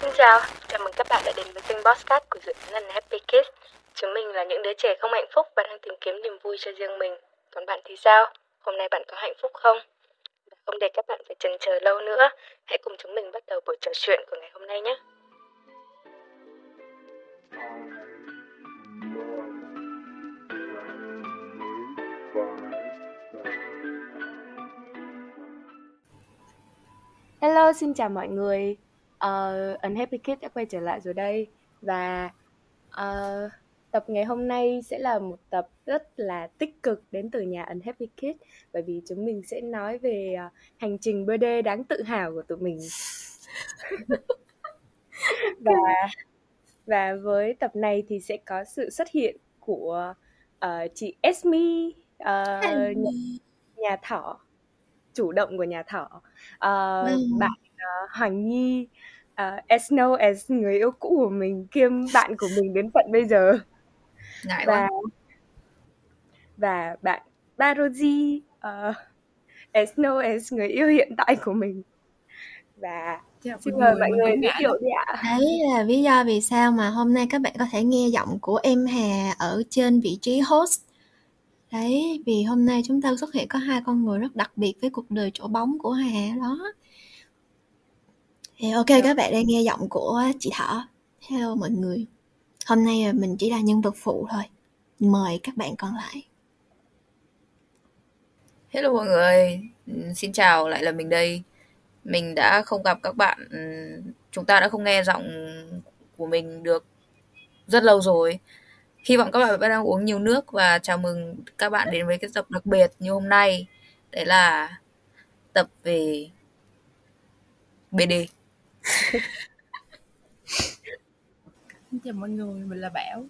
Xin chào, chào mừng các bạn đã đến với kênh Bosscat của dự án Happy Kids. Chúng mình là những đứa trẻ không hạnh phúc và đang tìm kiếm niềm vui cho riêng mình. Còn bạn thì sao? Hôm nay bạn có hạnh phúc không? Không để các bạn phải chần chờ lâu nữa, hãy cùng chúng mình bắt đầu buổi trò chuyện của ngày hôm nay nhé. Hello, xin chào mọi người. Uh, Unhappy Kids đã quay trở lại rồi đây và uh, tập ngày hôm nay sẽ là một tập rất là tích cực đến từ nhà Unhappy Kids bởi vì chúng mình sẽ nói về uh, hành trình birthday đáng tự hào của tụi mình. và và với tập này thì sẽ có sự xuất hiện của uh, chị Esme uh, nhà, nhà thỏ chủ động của nhà thỏ uh, ừ. bạn uh, Hoàng Nhi uh, as know as người yêu cũ của mình kiêm bạn của mình đến tận bây giờ. Ngại và quá. và bạn Baroji uh, as know as người yêu hiện tại của mình. Và xin mời mọi người giới thiệu đi ạ. Đấy là lý do vì sao mà hôm nay các bạn có thể nghe giọng của em Hà ở trên vị trí host Đấy, vì hôm nay chúng ta xuất hiện có hai con người rất đặc biệt với cuộc đời chỗ bóng của Hà đó. Thì ok các bạn đang nghe giọng của chị Thỏ. Hello mọi người. Hôm nay mình chỉ là nhân vật phụ thôi. Mời các bạn còn lại. Hello mọi người, xin chào lại là mình đây. Mình đã không gặp các bạn, chúng ta đã không nghe giọng của mình được rất lâu rồi Hy vọng các bạn đang uống nhiều nước và chào mừng các bạn đến với cái tập đặc biệt như hôm nay. Đấy là tập về BD. chào mọi người, mình là Bảo.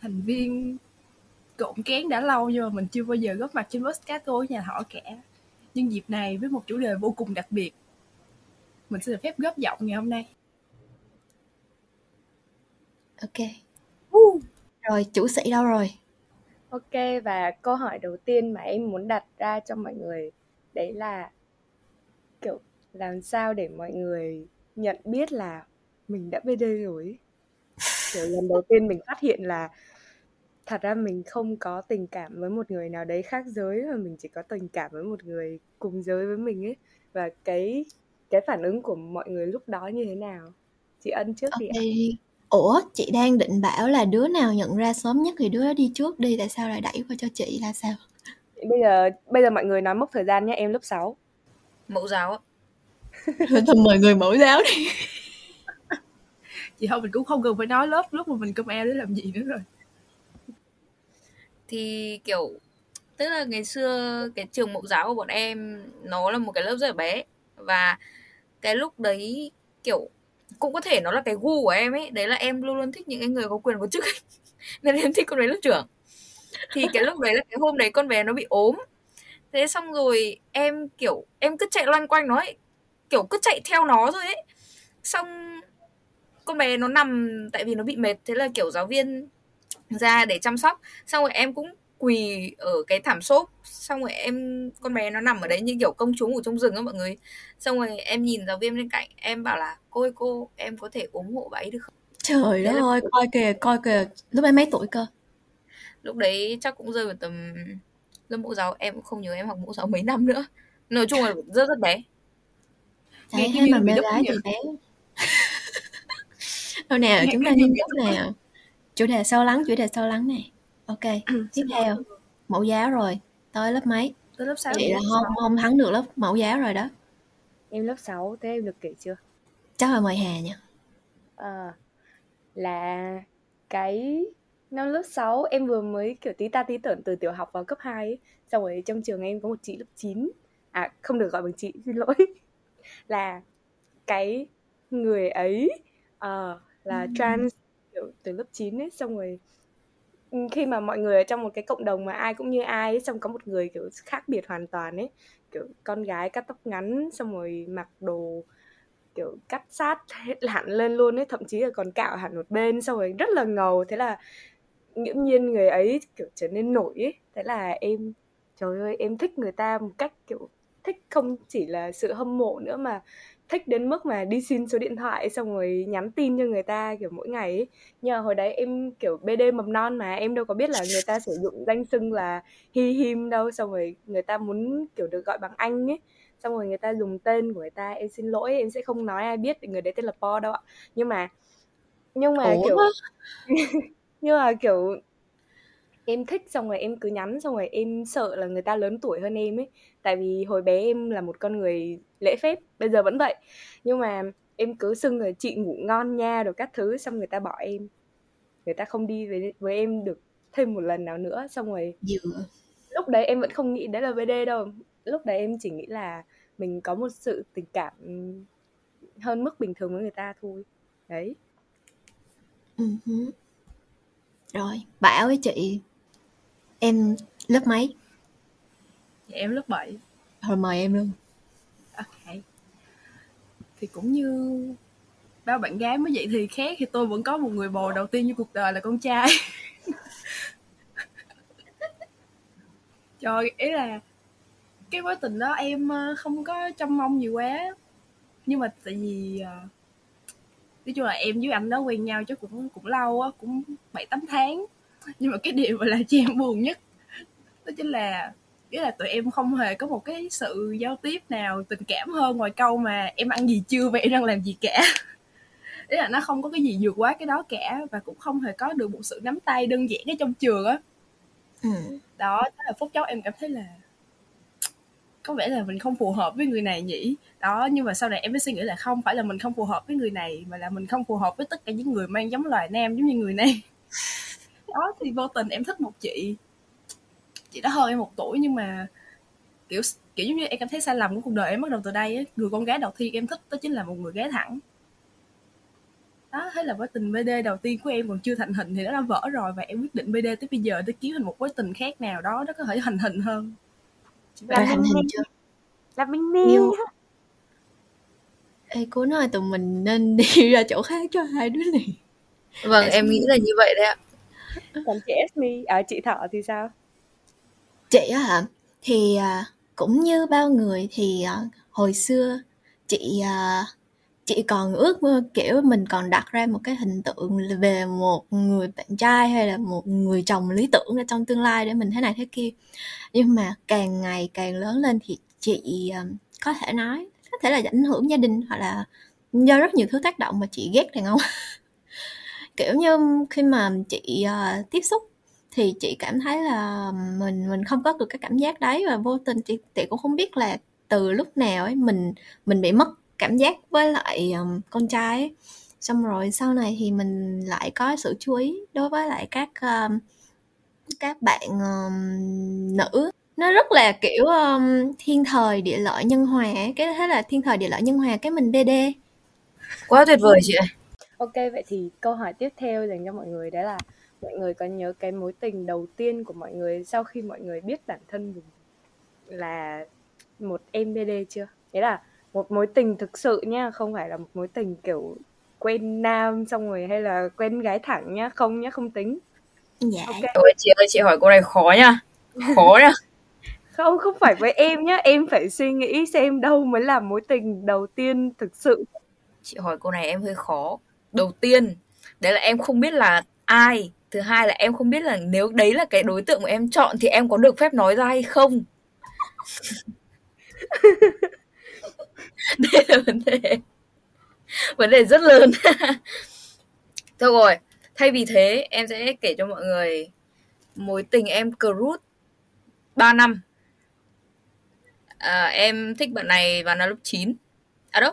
Thành viên cộn kén đã lâu nhưng mà mình chưa bao giờ góp mặt trên podcast của nhà họ cả. Nhưng dịp này với một chủ đề vô cùng đặc biệt, mình sẽ được phép góp giọng ngày hôm nay. Ok. Uh. Rồi, chủ sĩ đâu rồi? Ok, và câu hỏi đầu tiên mà em muốn đặt ra cho mọi người đấy là kiểu làm sao để mọi người nhận biết là mình đã BD rồi Kiểu lần đầu tiên mình phát hiện là thật ra mình không có tình cảm với một người nào đấy khác giới mà mình chỉ có tình cảm với một người cùng giới với mình ấy và cái cái phản ứng của mọi người lúc đó như thế nào chị ân trước okay. đi ạ Ủa, chị đang định bảo là đứa nào nhận ra sớm nhất thì đứa đó đi trước đi, tại sao lại đẩy qua cho chị là sao? Bây giờ bây giờ mọi người nói mốc thời gian nhé, em lớp 6. Mẫu giáo á. Thôi mời người mẫu giáo đi. chị thôi mình cũng không cần phải nói lớp lúc mà mình công eo để làm gì nữa rồi. Thì kiểu tức là ngày xưa cái trường mẫu giáo của bọn em nó là một cái lớp rất là bé và cái lúc đấy kiểu cũng có thể nó là cái gu của em ấy. Đấy là em luôn luôn thích những cái người có quyền có chức ấy. nên em thích con bé lớp trưởng. Thì cái lúc đấy là cái hôm đấy con bé nó bị ốm. Thế xong rồi em, kiểu, em cứ chạy loanh quanh nó ấy. Kiểu cứ chạy theo nó rồi ấy. Xong con bé nó nằm, tại vì nó bị mệt, thế là kiểu giáo viên ra để chăm sóc. Xong rồi em cũng quỳ ở cái thảm xốp xong rồi em con bé nó nằm ở đấy như kiểu công chúng ở trong rừng á mọi người. Xong rồi em nhìn giáo viên bên cạnh em bảo là cô ơi cô em có thể ủng hộ bà ấy được không? Trời đất ơi coi kìa coi kìa. Lúc ấy mấy tuổi cơ? Lúc đấy chắc cũng rơi vào tầm lớp mẫu giáo em cũng không nhớ em học mẫu giáo mấy năm nữa. Nói chung là rất rất bé. Đấy, hay mà bé gái thì bé. Đâu nè, chúng ta nghiêm túc nè. Chủ đề sâu lắng, chủ đề sâu lắng nè Ok, tiếp theo. Mẫu giáo rồi, tới lớp mấy? Tới lớp 6 Chị là không, không thắng được lớp mẫu giáo rồi đó. Em lớp 6, thế em được kể chưa? Chắc là mời Hà nha À, là cái năm lớp 6 em vừa mới kiểu tí ta tí tởn từ tiểu học vào cấp 2 ấy. Xong rồi trong trường em có một chị lớp 9 À không được gọi bằng chị, xin lỗi. Là cái người ấy uh, là ừ. trans kiểu từ lớp 9 ấy. Xong rồi Ừ, khi mà mọi người ở trong một cái cộng đồng mà ai cũng như ai ấy, xong có một người kiểu khác biệt hoàn toàn ấy kiểu con gái cắt tóc ngắn xong rồi mặc đồ kiểu cắt sát hẳn lên luôn ấy thậm chí là còn cạo hẳn một bên xong rồi rất là ngầu. Thế là nghiễm nhiên người ấy kiểu trở nên nổi ấy. Thế là em trời ơi em thích người ta một cách kiểu thích không chỉ là sự hâm mộ nữa mà thích đến mức mà đi xin số điện thoại xong rồi nhắn tin cho người ta kiểu mỗi ngày ấy. Nhưng mà hồi đấy em kiểu BD mầm non mà em đâu có biết là người ta sử dụng danh xưng là he him đâu xong rồi người ta muốn kiểu được gọi bằng anh ấy xong rồi người ta dùng tên của người ta em xin lỗi em sẽ không nói ai biết người đấy tên là Po đâu ạ nhưng mà nhưng mà Ủa? kiểu nhưng mà kiểu em thích xong rồi em cứ nhắn xong rồi em sợ là người ta lớn tuổi hơn em ấy. Tại vì hồi bé em là một con người lễ phép bây giờ vẫn vậy. Nhưng mà em cứ xưng là chị ngủ ngon nha rồi các thứ xong người ta bỏ em. Người ta không đi với với em được thêm một lần nào nữa xong rồi Dựa. lúc đấy em vẫn không nghĩ đấy là VD đâu. Lúc đấy em chỉ nghĩ là mình có một sự tình cảm hơn mức bình thường với người ta thôi. Đấy. Hứ. Rồi, Bảo với chị Em lớp mấy? Dạ em lớp 7 Rồi mời em luôn. Ok. Thì cũng như bao bạn gái mới vậy thì khác thì tôi vẫn có một người bồ đầu tiên trong cuộc đời là con trai. Trời, ý là cái mối tình đó em ờ, không có trông mong gì quá. Nhưng mà tại vì ờ, nói chung là em với anh đó quen nhau chứ cũng cũng lâu á cũng bảy tám tháng nhưng mà cái điều mà làm cho em buồn nhất đó chính là nghĩa là tụi em không hề có một cái sự giao tiếp nào tình cảm hơn ngoài câu mà em ăn gì chưa và em đang làm gì cả. Ý là nó không có cái gì vượt quá cái đó cả và cũng không hề có được một sự nắm tay đơn giản ở trong trường á. Ừ. đó đó là phút chốc em cảm thấy là có vẻ là mình không phù hợp với người này nhỉ. Đó nhưng mà sau này em mới suy nghĩ là không phải là mình không phù hợp với người này mà là mình không phù hợp với tất cả những người mang giống loài nam giống như người này đó thì vô tình em thích một chị chị đó hơn em một tuổi nhưng mà kiểu kiểu giống như em cảm thấy sai lầm của cuộc đời em bắt đầu từ đây ấy. người con gái đầu tiên em thích đó chính là một người gái thẳng đó thế là mối tình BD đầu tiên của em còn chưa thành hình thì nó đã vỡ rồi và em quyết định BD tới bây giờ để kiếm thành một mối tình khác nào đó nó có thể thành hình hơn Rồi hành hình chưa? là minh minh Yêu Ê, cô nói tụi mình nên đi ra chỗ khác cho hai đứa này Vâng, em nghĩ là như vậy đấy ạ còn chị Esme à chị Thọ thì sao? Chị á hả? Thì à, cũng như bao người thì à, hồi xưa chị à, chị còn ước mơ, kiểu, mình còn đặt ra một cái hình tượng về một người bạn trai hay là một người chồng lý tưởng ở trong tương lai để mình thế này thế kia. Nhưng mà càng ngày càng lớn lên thì chị có thể nói, có thể là ảnh hưởng gia đình hoặc là do rất nhiều thứ tác động mà chị ghét đàn ông. kiểu như khi mà chị uh, tiếp xúc thì chị cảm thấy là mình mình không có được cái cảm giác đấy và vô tình chị, chị cũng không biết là từ lúc nào ấy mình mình bị mất cảm giác với lại um, con trai ấy. xong rồi sau này thì mình lại có sự chú ý đối với lại các um, các bạn um, nữ. Nó rất là kiểu um, thiên thời địa lợi nhân hòa cái thế là thiên thời địa lợi nhân hòa cái mình bd Quá tuyệt vời chị ạ. Ok vậy thì câu hỏi tiếp theo dành cho mọi người đó là mọi người có nhớ cái mối tình đầu tiên của mọi người sau khi mọi người biết bản thân mình là một em BD chưa? Đấy là một mối tình thực sự nha, không phải là một mối tình kiểu quen nam xong rồi hay là quen gái thẳng nhá, không nhá, không tính. dạ Ok. Ôi, chị ơi, chị hỏi câu này khó nha. Khó nha. Không, không phải với em nhá, em phải suy nghĩ xem đâu mới là mối tình đầu tiên thực sự. Chị hỏi câu này em hơi khó. Đầu tiên, đấy là em không biết là ai. Thứ hai là em không biết là nếu đấy là cái đối tượng mà em chọn thì em có được phép nói ra hay không. đây là vấn đề. Vấn đề rất lớn. Thôi rồi thay vì thế em sẽ kể cho mọi người mối tình em cruise 3 năm. À, em thích bạn này vào năm lớp 9 à đâu?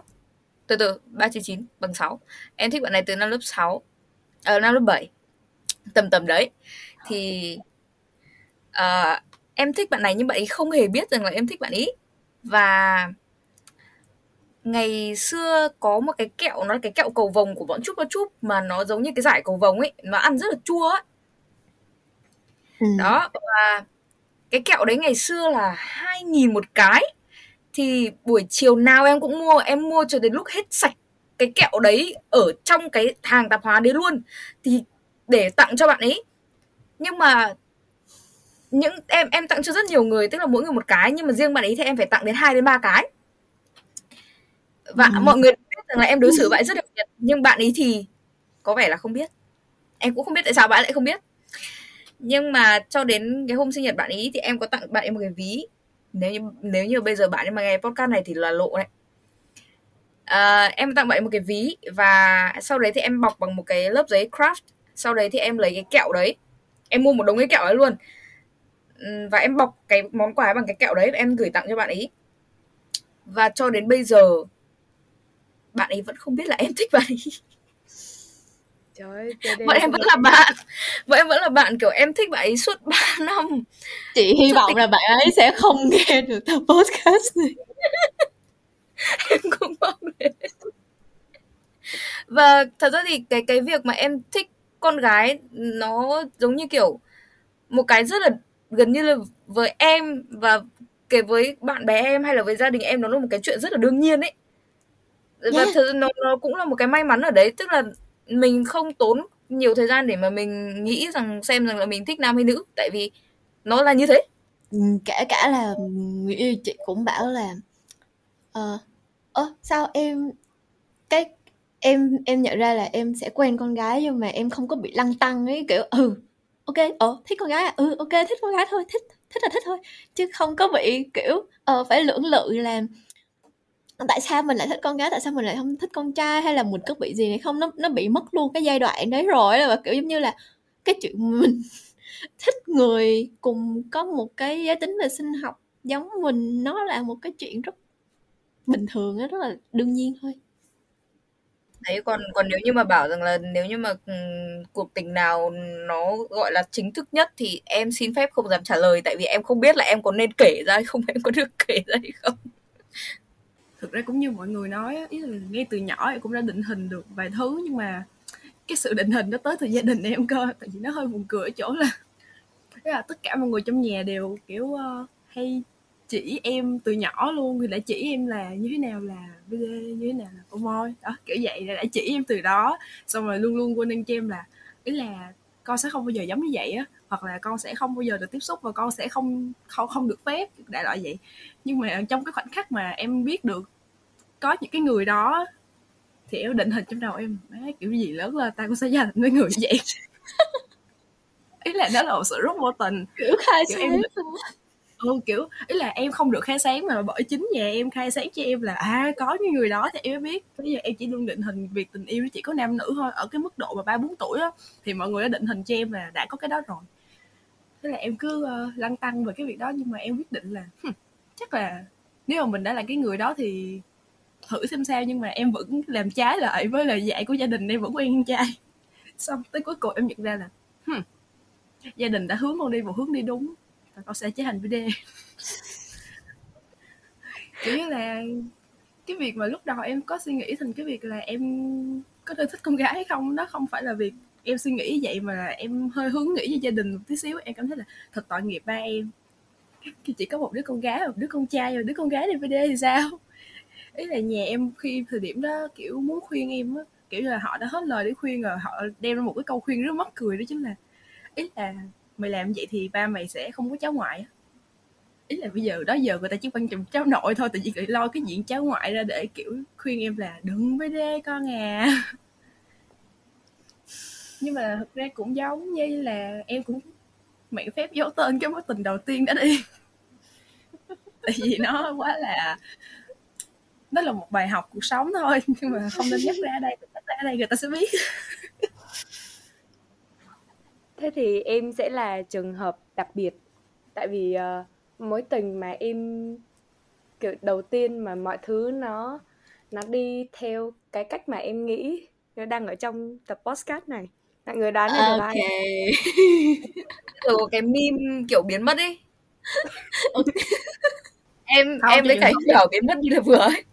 Từ từ 399 bằng 6 em thích bạn này từ năm lớp 6 à, năm lớp 7 tầm tầm đấy. Thì à, em thích bạn này nhưng bạn ấy không hề biết rằng là em thích bạn ấy và ngày xưa có một cái kẹo nó là cái kẹo cầu vồng của bọn chúc và chúc mà nó giống như cái giải cầu vồng ấy. Nó ăn rất là chua ấy ừ. đó và cái kẹo đấy ngày xưa là 2.000 một cái thì buổi chiều nào em cũng mua em mua cho đến lúc hết sạch cái kẹo đấy ở trong cái hàng tạp hóa đấy luôn. Thì để tặng cho bạn ấy. Nhưng mà những em em tặng cho rất nhiều người tức là mỗi người một cái nhưng mà riêng bạn ấy thì em phải tặng đến 2 đến ba cái. Và ừ. mọi người biết rằng là em đối xử bạn ấy rất đặc biệt nhưng bạn ấy thì có vẻ là không biết. Em cũng không biết tại sao bạn lại không biết. Nhưng mà cho đến cái hôm sinh nhật bạn ấy thì em có tặng bạn ấy một cái ví nếu như nếu như bây giờ bạn mà nghe podcast này thì là lộ đấy. À, em tặng bạn một cái ví và sau đấy thì em bọc bằng một cái lớp giấy craft. Sau đấy thì em lấy cái kẹo đấy. Em mua một đống cái kẹo ấy luôn. Ừ, và em bọc cái món quà bằng cái kẹo đấy và em gửi tặng cho bạn ấy. Và cho đến bây giờ bạn ấy vẫn không biết là em thích bạn ấy. Trời ơi, bọn em vẫn là bạn. Bọn em vẫn là bạn kiểu em thích bạn ấy suốt 3 năm. Chị hy vọng là bạn ấy sẽ không nghe được tập podcast này. Em cũng mong thế. Và thật ra thì cái cái việc mà em thích con gái nó giống như kiểu một cái rất là gần như là với em và kể với bạn bè em hay là với gia đình em nó là một cái chuyện rất là đương nhiên ấy. Và yeah. thật nó, nó cũng là một cái may mắn ở đấy tức là mình không tốn nhiều thời gian để mà mình nghĩ rằng xem rằng là mình thích nam hay nữ tại vì nó là như thế. Ừ, kể cả là người yêu chị cũng bảo là ờ uh, sao em cái em em nhận ra là em sẽ quen con gái nhưng mà em không có bị lăng tăng ấy kiểu ừ ok ờ thích con gái à? Ừ ok thích con gái thôi thích thích là thích thôi chứ không có bị kiểu ờ phải lưỡng lự làm tại sao mình lại thích con gái? Tại sao mình lại không thích con trai? Hay là mình có bị gì này không? Nó nó bị mất luôn cái giai đoạn đấy rồi là kiểu giống như là cái chuyện mình thích người cùng có một cái giới tính về sinh học giống mình nó là một cái chuyện rất bình thường đó, rất là đương nhiên thôi. Đấy còn còn nếu như mà bảo rằng là nếu như mà ừ, cuộc tình nào nó gọi là chính thức nhất thì em xin phép không dám trả lời. Tại vì em không biết là em có nên kể ra hay không em có được kể ra hay không thực ra cũng như mọi người nói ý là ngay từ nhỏ em cũng đã định hình được vài thứ nhưng mà cái sự định hình nó tới từ gia đình em cơ tại vì nó hơi buồn cười ở chỗ là là tất cả mọi người trong nhà đều kiểu uh, hay chỉ em từ nhỏ luôn thì đã chỉ em là như thế nào là BD như thế nào là cô môi đó kiểu vậy là đã chỉ em từ đó. Xong rồi luôn luôn quên anh cho em là ý là con sẽ không bao giờ giống như vậy á hoặc là con sẽ không bao giờ được tiếp xúc và con sẽ không không không được phép đại loại vậy nhưng mà trong cái khoảnh khắc mà em biết được có những cái người đó thì em định hình trong đầu em kiểu gì lớn lên ta cũng sẽ gia đình với người như vậy. Ý là đó là một sự rất vô tình. Kiểu khai kiểu em ừ, kiểu ý là em không được khai sáng mà bởi chính nhà em khai sáng cho em là à có những người đó thì em mới biết. Bây giờ em chỉ luôn định hình việc tình yêu chỉ có nam nữ thôi ở cái mức độ mà ba bốn tuổi á thì mọi người đã định hình cho em là đã có cái đó rồi. Thế là em cứ uh, lăn tăng về cái việc đó nhưng mà em quyết định là chắc là nếu mà mình đã là cái người đó thì thử xem sao nhưng mà em vẫn làm trái lại với lời dạy của gia đình em vẫn quen trai. Xong tới cuối cùng em nhận ra là hmm, gia đình đã hướng con đi một hướng đi đúng và con sẽ chế hành video. Kiểu như là cái việc mà lúc đầu em có suy nghĩ thành cái việc là em có thể thích con gái hay không đó không phải là việc em suy nghĩ vậy mà là em hơi hướng nghĩ cho gia đình một tí xíu. Em cảm thấy là thật tội nghiệp ba em chỉ có một đứa con gái, một đứa con trai và đứa con gái đi thì sao? Ý là nhà em khi thời điểm đó kiểu muốn khuyên em á, kiểu là họ đã hết lời để khuyên rồi, họ đem ra một cái câu khuyên rất mắc cười đó chính là, ý là mày làm vậy thì ba mày sẽ không có cháu ngoại ý là bây giờ, đó giờ người ta chỉ quan trọng cháu nội thôi, tự nhiên lo cái chuyện cháu ngoại ra để kiểu khuyên em là đừng với đê con à. Nhưng mà thực ra cũng giống như là em cũng mẹ phép giấu tên cái mối tình đầu tiên đó đi. Tại vì nó quá là nó là một bài học cuộc sống thôi nhưng mà không nên nhắc ra đây nhắc ra đây người ta sẽ biết. Thế thì em sẽ là trường hợp đặc biệt tại vì uh, mối tình mà em kiểu đầu tiên mà mọi thứ nó nó đi theo cái cách mà em nghĩ nó đang ở trong tập podcast này mọi người đoán này là ai kiểu cái meme kiểu biến mất ấy. Em không, em với cái kiểu biến mất đi là vừa ấy.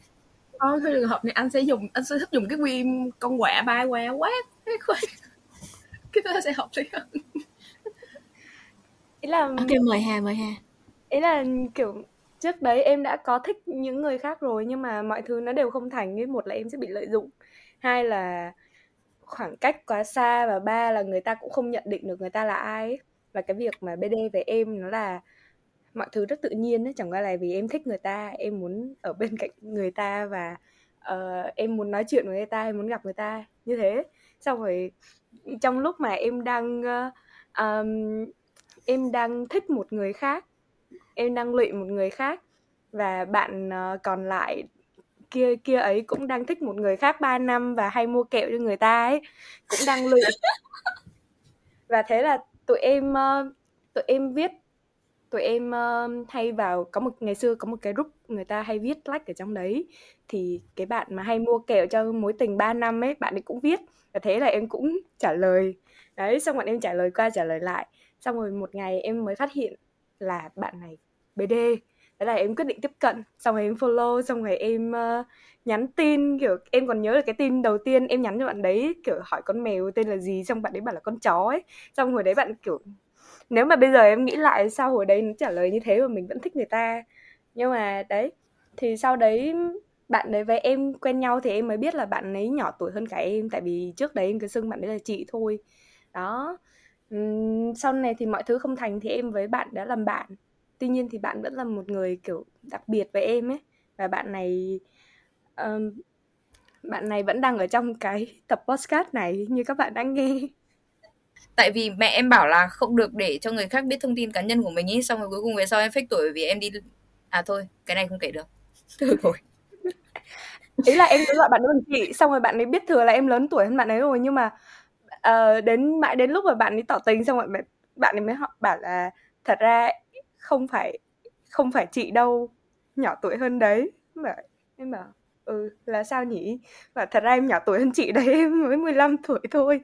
Thôi cái trường hợp này anh sẽ dùng anh sẽ thích dùng cái meme con quạ ba quạ quát cái đó sẽ học lý hơn ý là ok mời hà mời hà. ý là kiểu trước đấy em đã có thích những người khác rồi nhưng mà mọi thứ nó đều không thành ấy một là em sẽ bị lợi dụng. Hai là khoảng cách quá xa và ba là người ta cũng không nhận định được người ta là ai ấy. và cái việc mà BD về em nó là mọi thứ rất tự nhiên ấy chẳng qua là vì em thích người ta em muốn ở bên cạnh người ta và uh, em muốn nói chuyện với người ta em muốn gặp người ta như thế xong rồi trong lúc mà em đang uh, um, em đang thích một người khác em đang lụy một người khác và bạn uh, còn lại kia kia ấy cũng đang thích một người khác 3 năm và hay mua kẹo cho người ta ấy cũng đang lụy và thế là tụi em ờ, tụi em viết tụi em uh, hay vào có một ngày xưa có một cái group người ta hay viết like ở trong đấy thì cái bạn mà hay mua kẹo cho mối tình 3 năm ấy bạn ấy cũng viết. Và thế là em cũng trả lời. Đấy xong bọn em trả lời qua trả lời lại. Xong rồi một ngày em mới phát hiện là bạn này BD thế là em quyết định tiếp cận xong rồi em follow xong rồi em uh, nhắn tin kiểu em còn nhớ là cái tin đầu tiên em nhắn cho bạn đấy kiểu hỏi con mèo tên là gì xong bạn đấy bảo là con chó ấy. Xong hồi đấy bạn kiểu nếu mà bây giờ em nghĩ lại sao hồi đấy nó trả lời như thế mà mình vẫn thích người ta. Nhưng mà đấy thì sau đấy bạn đấy với em quen nhau thì em mới biết là bạn ấy nhỏ tuổi hơn cả em tại vì trước đấy em cứ xưng bạn ấy là chị thôi. Đó. Sau này thì mọi thứ không thành thì em với bạn đã làm bạn tuy nhiên thì bạn vẫn là một người kiểu đặc biệt với em ấy. Và bạn này um, bạn này vẫn đang ở trong cái tập podcast này như các bạn đang nghe. Tại vì mẹ em bảo là không được để cho người khác biết thông tin cá nhân của mình ý xong rồi cuối cùng về sau em fake tuổi vì em đi à thôi cái này không kể được. Thôi rồi. Ý là em cứ gọi bạn ấy bằng chị xong rồi bạn ấy biết thừa là em lớn tuổi hơn bạn ấy rồi nhưng mà uh, đến mãi đến lúc mà bạn ấy tỏ tình xong rồi bạn ấy mới họ bảo là thật ra không phải không phải chị đâu nhỏ tuổi hơn đấy. Mà em bảo ừ là sao nhỉ? Và thật ra em nhỏ tuổi hơn chị đấy em mới 15 tuổi thôi.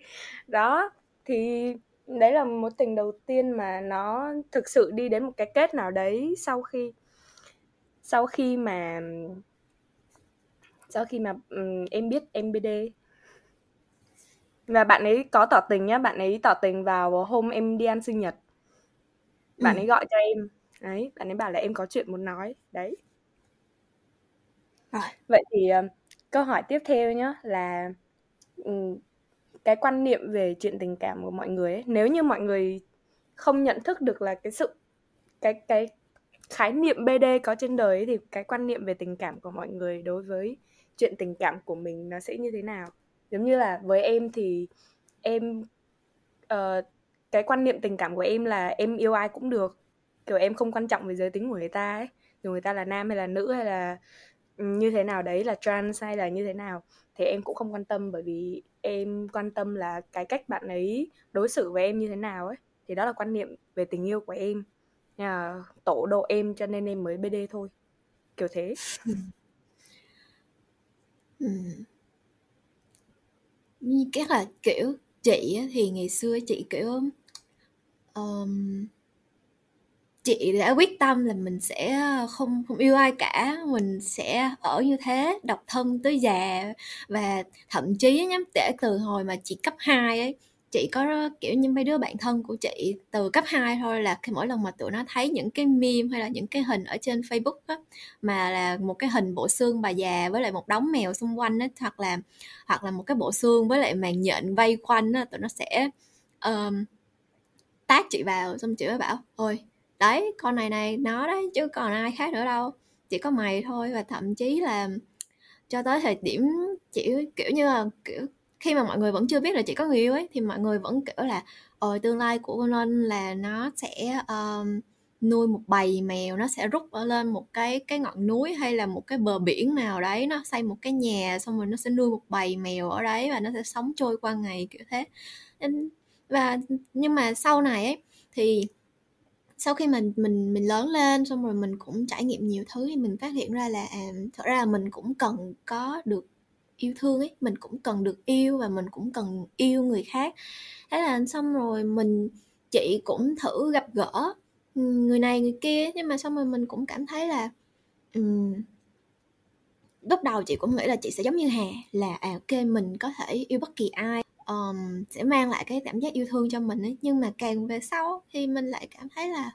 Đó thì đấy là mối tình đầu tiên mà nó thực sự đi đến một cái kết nào đấy sau khi sau khi mà sau khi mà um, em biết em BD và bạn ấy có tỏ tình nhá bạn ấy tỏ tình vào hôm em đi ăn sinh nhật. Bạn ừ. ấy gọi cho em đấy bạn ấy bảo là em có chuyện muốn nói. Đấy. À. vậy thì uh, câu hỏi tiếp theo nhá là um, cái quan niệm về chuyện tình cảm của mọi người ấy. Nếu như mọi người không nhận thức được là cái sự cái cái khái niệm BD có trên đời ấy, thì cái quan niệm về tình cảm của mọi người đối với chuyện tình cảm của mình nó sẽ như thế nào? Giống như là với em thì em uh, cái quan niệm tình cảm của em là em yêu ai cũng được kiểu em không quan trọng về giới tính của người ta ấy. Dù người ta là nam hay là nữ hay là như thế nào đấy là trans hay là như thế nào thì em cũng không quan tâm. Bởi vì em quan tâm là cái cách bạn ấy đối xử với em như thế nào ấy. Thì đó là quan niệm về tình yêu của em. Nhà tổ độ em cho nên em mới bd thôi. Kiểu thế. Ừ. như là kiểu chị thì ngày xưa chị kiểu um, chị đã quyết tâm là mình sẽ ờ, không không yêu ai cả mình sẽ ở như thế độc thân tới già. Và thậm chí nhá kể từ hồi mà chị cấp 2 ấy chị có ờ, kiểu như mấy đứa bạn thân của chị từ cấp 2 thôi là khi mỗi lần mà tụi nó thấy những cái meme hay là những cái hình ở trên Facebook á mà là một cái hình bộ xương bà già với lại một đống mèo xung quanh á hoặc là hoặc là một cái bộ xương với lại màn nhện vây quanh á tụi nó sẽ um, tác chị vào xong chị mới bảo ôi đấy con này này nó đấy chứ còn ai khác nữa đâu. Chỉ có mày thôi và thậm chí là cho tới thời điểm chỉ kiểu như là kiểu khi mà mọi người vẫn chưa biết là chị có người yêu ấy thì mọi người vẫn kiểu là ờ tương lai của con Linh là nó sẽ um, nuôi một bầy mèo nó sẽ rút ở lên một cái cái ngọn núi hay là một cái bờ biển nào đấy nó xây một cái nhà xong rồi nó sẽ nuôi một bầy mèo ở đấy và nó sẽ sống trôi qua ngày kiểu thế. Và nhưng mà sau này ấy thì sau khi mình mình mình lớn lên xong rồi mình cũng trải nghiệm nhiều thứ thì mình phát hiện ra là à, thật ra là mình cũng cần có được yêu thương ấy mình cũng cần được yêu và mình cũng cần yêu người khác. Thế là xong rồi mình chị cũng thử gặp gỡ ừ, người này người kia nhưng mà xong rồi mình cũng cảm thấy là um, lúc đầu chị cũng nghĩ là chị sẽ giống như hà là à ok mình có thể yêu bất kỳ ai um, sẽ mang lại cái cảm giác yêu thương cho mình ấy. Nhưng mà càng về sau thì mình lại cảm thấy là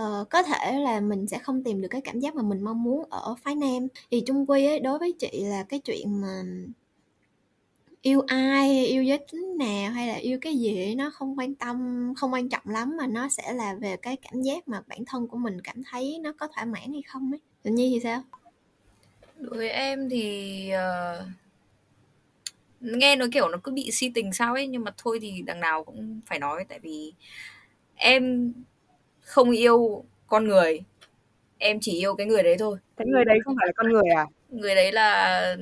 uh, có thể là mình sẽ không tìm được cái cảm giác mà mình mong muốn ở phái nam. Thì chung quy ấy đối với chị là cái chuyện mà yêu ai yêu giới tính nào hay là yêu cái gì nó không quan tâm không quan trọng lắm mà nó sẽ là về cái cảm giác mà bản thân của mình cảm thấy nó có thỏa mãn hay không ấy. Tự nhiên thì sao? Đối với em thì uh, nghe nó kiểu nó cứ bị si tình sao ấy nhưng mà thôi thì đằng nào cũng phải nói tại vì em không yêu con người em chỉ yêu cái người đấy thôi. Cái người đấy không phải là con người à? Người đấy là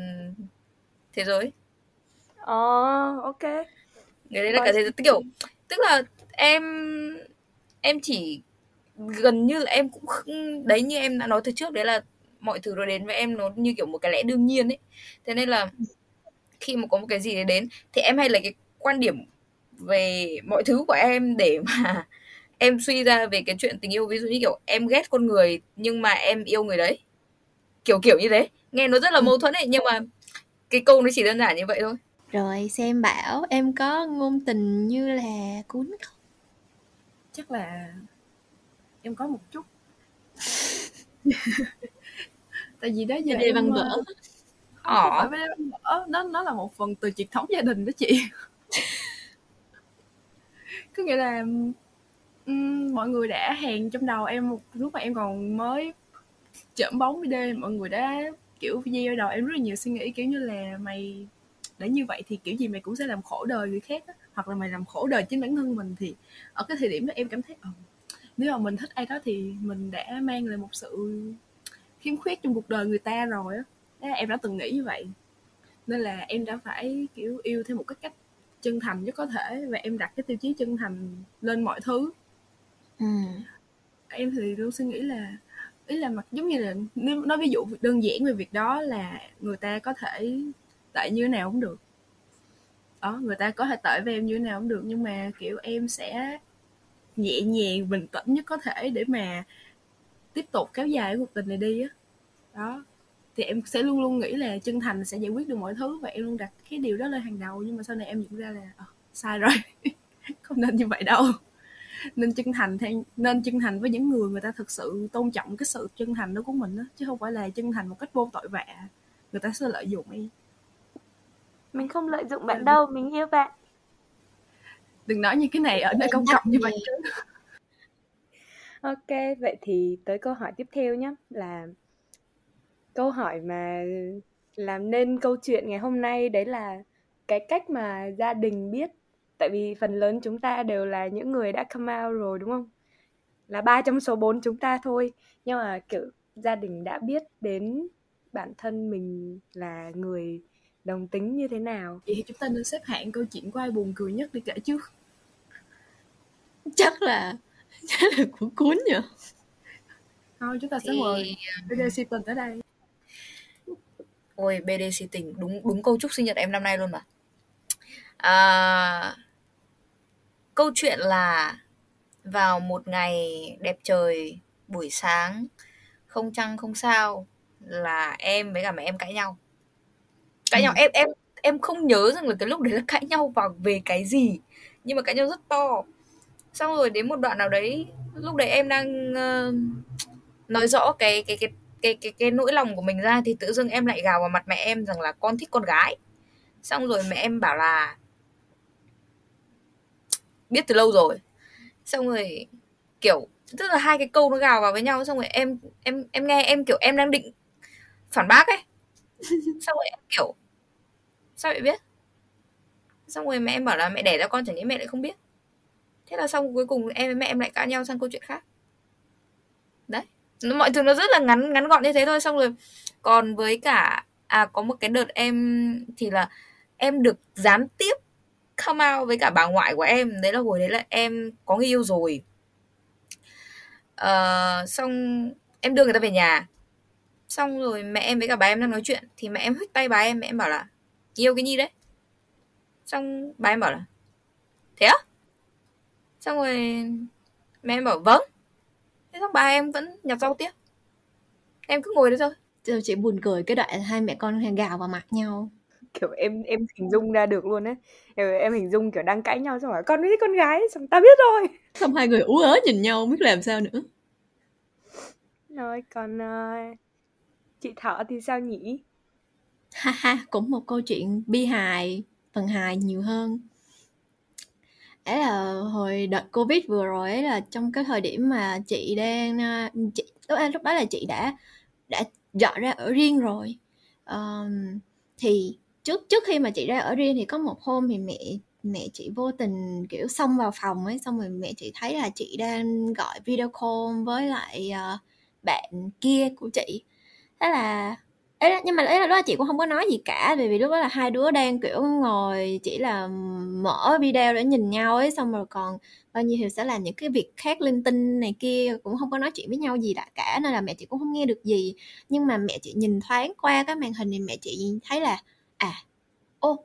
thế giới. Ờ oh, ok. Người đấy là cả thế giới. Kiểu tức là em em chỉ gần như là em cũng đấy như em đã nói từ trước đấy là mọi thứ nó đến với em nó như kiểu một cái lẽ đương nhiên ấy. Thế nên là khi mà có một cái gì đấy đến thì em hay lấy cái quan điểm về mọi thứ của em để mà em suy ra về cái chuyện tình yêu. Ví dụ như kiểu em ghét con người nhưng mà em yêu người đấy. Kiểu kiểu như thế. Nghe nó rất là mâu thuẫn ấy nhưng mà cái câu nó chỉ đơn giản như vậy thôi. Rồi xem bảo em có ngôn tình như là cuốn không? Chắc là em có một chút. Tại vì đó giờ em văn vở ờ phải nó nó là một phần từ truyền thống gia đình đó chị có nghĩa là um, mọi người đã hẹn trong đầu em một lúc mà em còn mới chởm bóng đi đêm mọi người đã kiểu gieo đầu em rất là nhiều suy nghĩ kiểu như là mày để như vậy thì kiểu gì mày cũng sẽ làm khổ đời người khác đó. hoặc là mày làm khổ đời chính bản thân mình thì ở cái thời điểm đó em cảm thấy ừ, nếu mà mình thích ai đó thì mình đã mang lại một sự khiếm khuyết trong cuộc đời người ta rồi á em đã từng nghĩ như vậy. Nên là em đã phải kiểu yêu theo một cái cách chân thành nhất có thể và em đặt cái tiêu chí chân thành lên mọi thứ. Ừ. em thì luôn suy nghĩ là ý là mặt giống như là nếu nói ví dụ đơn giản về việc đó là người ta có thể tệ như thế nào cũng được. Đó người ta có thể tệ với em như thế nào cũng được nhưng mà kiểu em sẽ nhẹ nhàng bình tĩnh nhất có thể để mà tiếp tục kéo dài cuộc tình này đi á. Đó thì em sẽ luôn luôn nghĩ là chân thành sẽ giải quyết được mọi thứ và em luôn đặt cái điều đó lên hàng đầu. Nhưng mà sau này em nhận ra là oh, sai rồi. Không nên như vậy đâu. Nên chân thành theo nên chân thành với những người người ta thực sự tôn trọng cái sự chân thành đó của mình đó chứ không phải là chân thành một cách vô tội vạ. Người ta sẽ lợi dụng em. Mình không lợi dụng bạn đâu mình yêu bạn. Đừng nói như cái này ở nơi công cộng như vậy. Chứ ok vậy thì tới câu hỏi tiếp theo nhé là câu hỏi mà làm nên câu chuyện ngày hôm nay đấy là cái cách mà gia đình biết. Tại vì phần lớn chúng ta đều là những người đã come out rồi đúng không? Là ba trong số 4 chúng ta thôi. Nhưng mà kiểu gia đình đã biết đến bản thân mình là người đồng tính như thế nào. Vậy thì chúng ta nên xếp hạng câu chuyện của ai buồn cười nhất đi kể trước. Chắc là chắc là của cuốn nhỉ? Thôi chúng ta sẽ mời BDC tuần tới đây ôi BDC tình đúng đúng câu chúc sinh nhật em năm nay luôn mà. À, câu chuyện là vào một ngày đẹp trời buổi sáng không trăng không sao là em với cả mẹ em cãi nhau. Cãi ừ. nhau em em em không nhớ rằng là cái lúc đấy là cãi nhau vào về cái gì nhưng mà cãi nhau rất to. Xong rồi đến một đoạn nào đấy lúc đấy em đang uh, nói rõ cái cái cái cái cái cái nỗi lòng của mình ra thì tự dưng em lại gào vào mặt mẹ em rằng là con thích con gái. Xong rồi mẹ em bảo là biết từ lâu rồi. Xong rồi kiểu tức là hai cái câu nó gào vào với nhau xong rồi em em em nghe em kiểu em đang định phản bác ấy. Xong rồi em kiểu sao lại biết? Xong rồi mẹ em bảo là mẹ đẻ ra con chẳng nhẽ mẹ lại không biết. Thế là xong cuối cùng em với mẹ em lại cãi nhau sang câu chuyện khác mọi thứ nó rất là ngắn ngắn gọn như thế thôi. Xong rồi còn với cả à có một cái đợt em thì là em được gián tiếp come out với cả bà ngoại của em. Đấy là hồi đấy là em có người yêu rồi. Uh, xong em đưa người ta về nhà. Xong rồi mẹ em với cả bà em đang nói chuyện. Thì mẹ em hít tay bà em. Mẹ em bảo là yêu cái nhi đấy? Xong bà em bảo là thế á? Xong rồi mẹ em bảo vâng thế xong bà em vẫn nhặt rau tiếp. Em cứ ngồi đấy thôi. Giờ chị buồn cười cái đoạn hai mẹ con gào vào mặt nhau. Kiểu em em hình dung ra được luôn ấy em, em hình dung kiểu đang cãi nhau xong rồi con với con gái xong ta biết rồi. Xong hai người ú ớ nhìn nhau không biết làm sao nữa. Rồi còn uh, chị thọ thì sao nhỉ? Ha ha cũng một câu chuyện bi hài phần hài nhiều hơn ấy là hồi đợt covid vừa rồi ấy là trong cái thời điểm mà chị đang ờ, chị, lúc, lúc đó là chị đã đã dọn ra ở riêng rồi. Um, thì trước trước khi mà chị ra ở riêng thì có một hôm thì mẹ mẹ chị vô tình kiểu xông vào phòng ấy xong rồi mẹ chị thấy là chị đang gọi video call với lại uh, bạn kia của chị. Thế là ấy là, nhưng mà ấy là đó chị cũng không có nói gì cả vì vì lúc đó là hai đứa đang kiểu ngồi chỉ là mở video để nhìn nhau ấy xong rồi còn bao nhiêu thì sẽ làm những cái việc khác linh tinh này kia cũng không có nói chuyện với nhau gì đã cả nên là mẹ chị cũng không nghe được gì. Nhưng mà mẹ chị nhìn thoáng qua cái màn hình thì mẹ chị thấy là à ô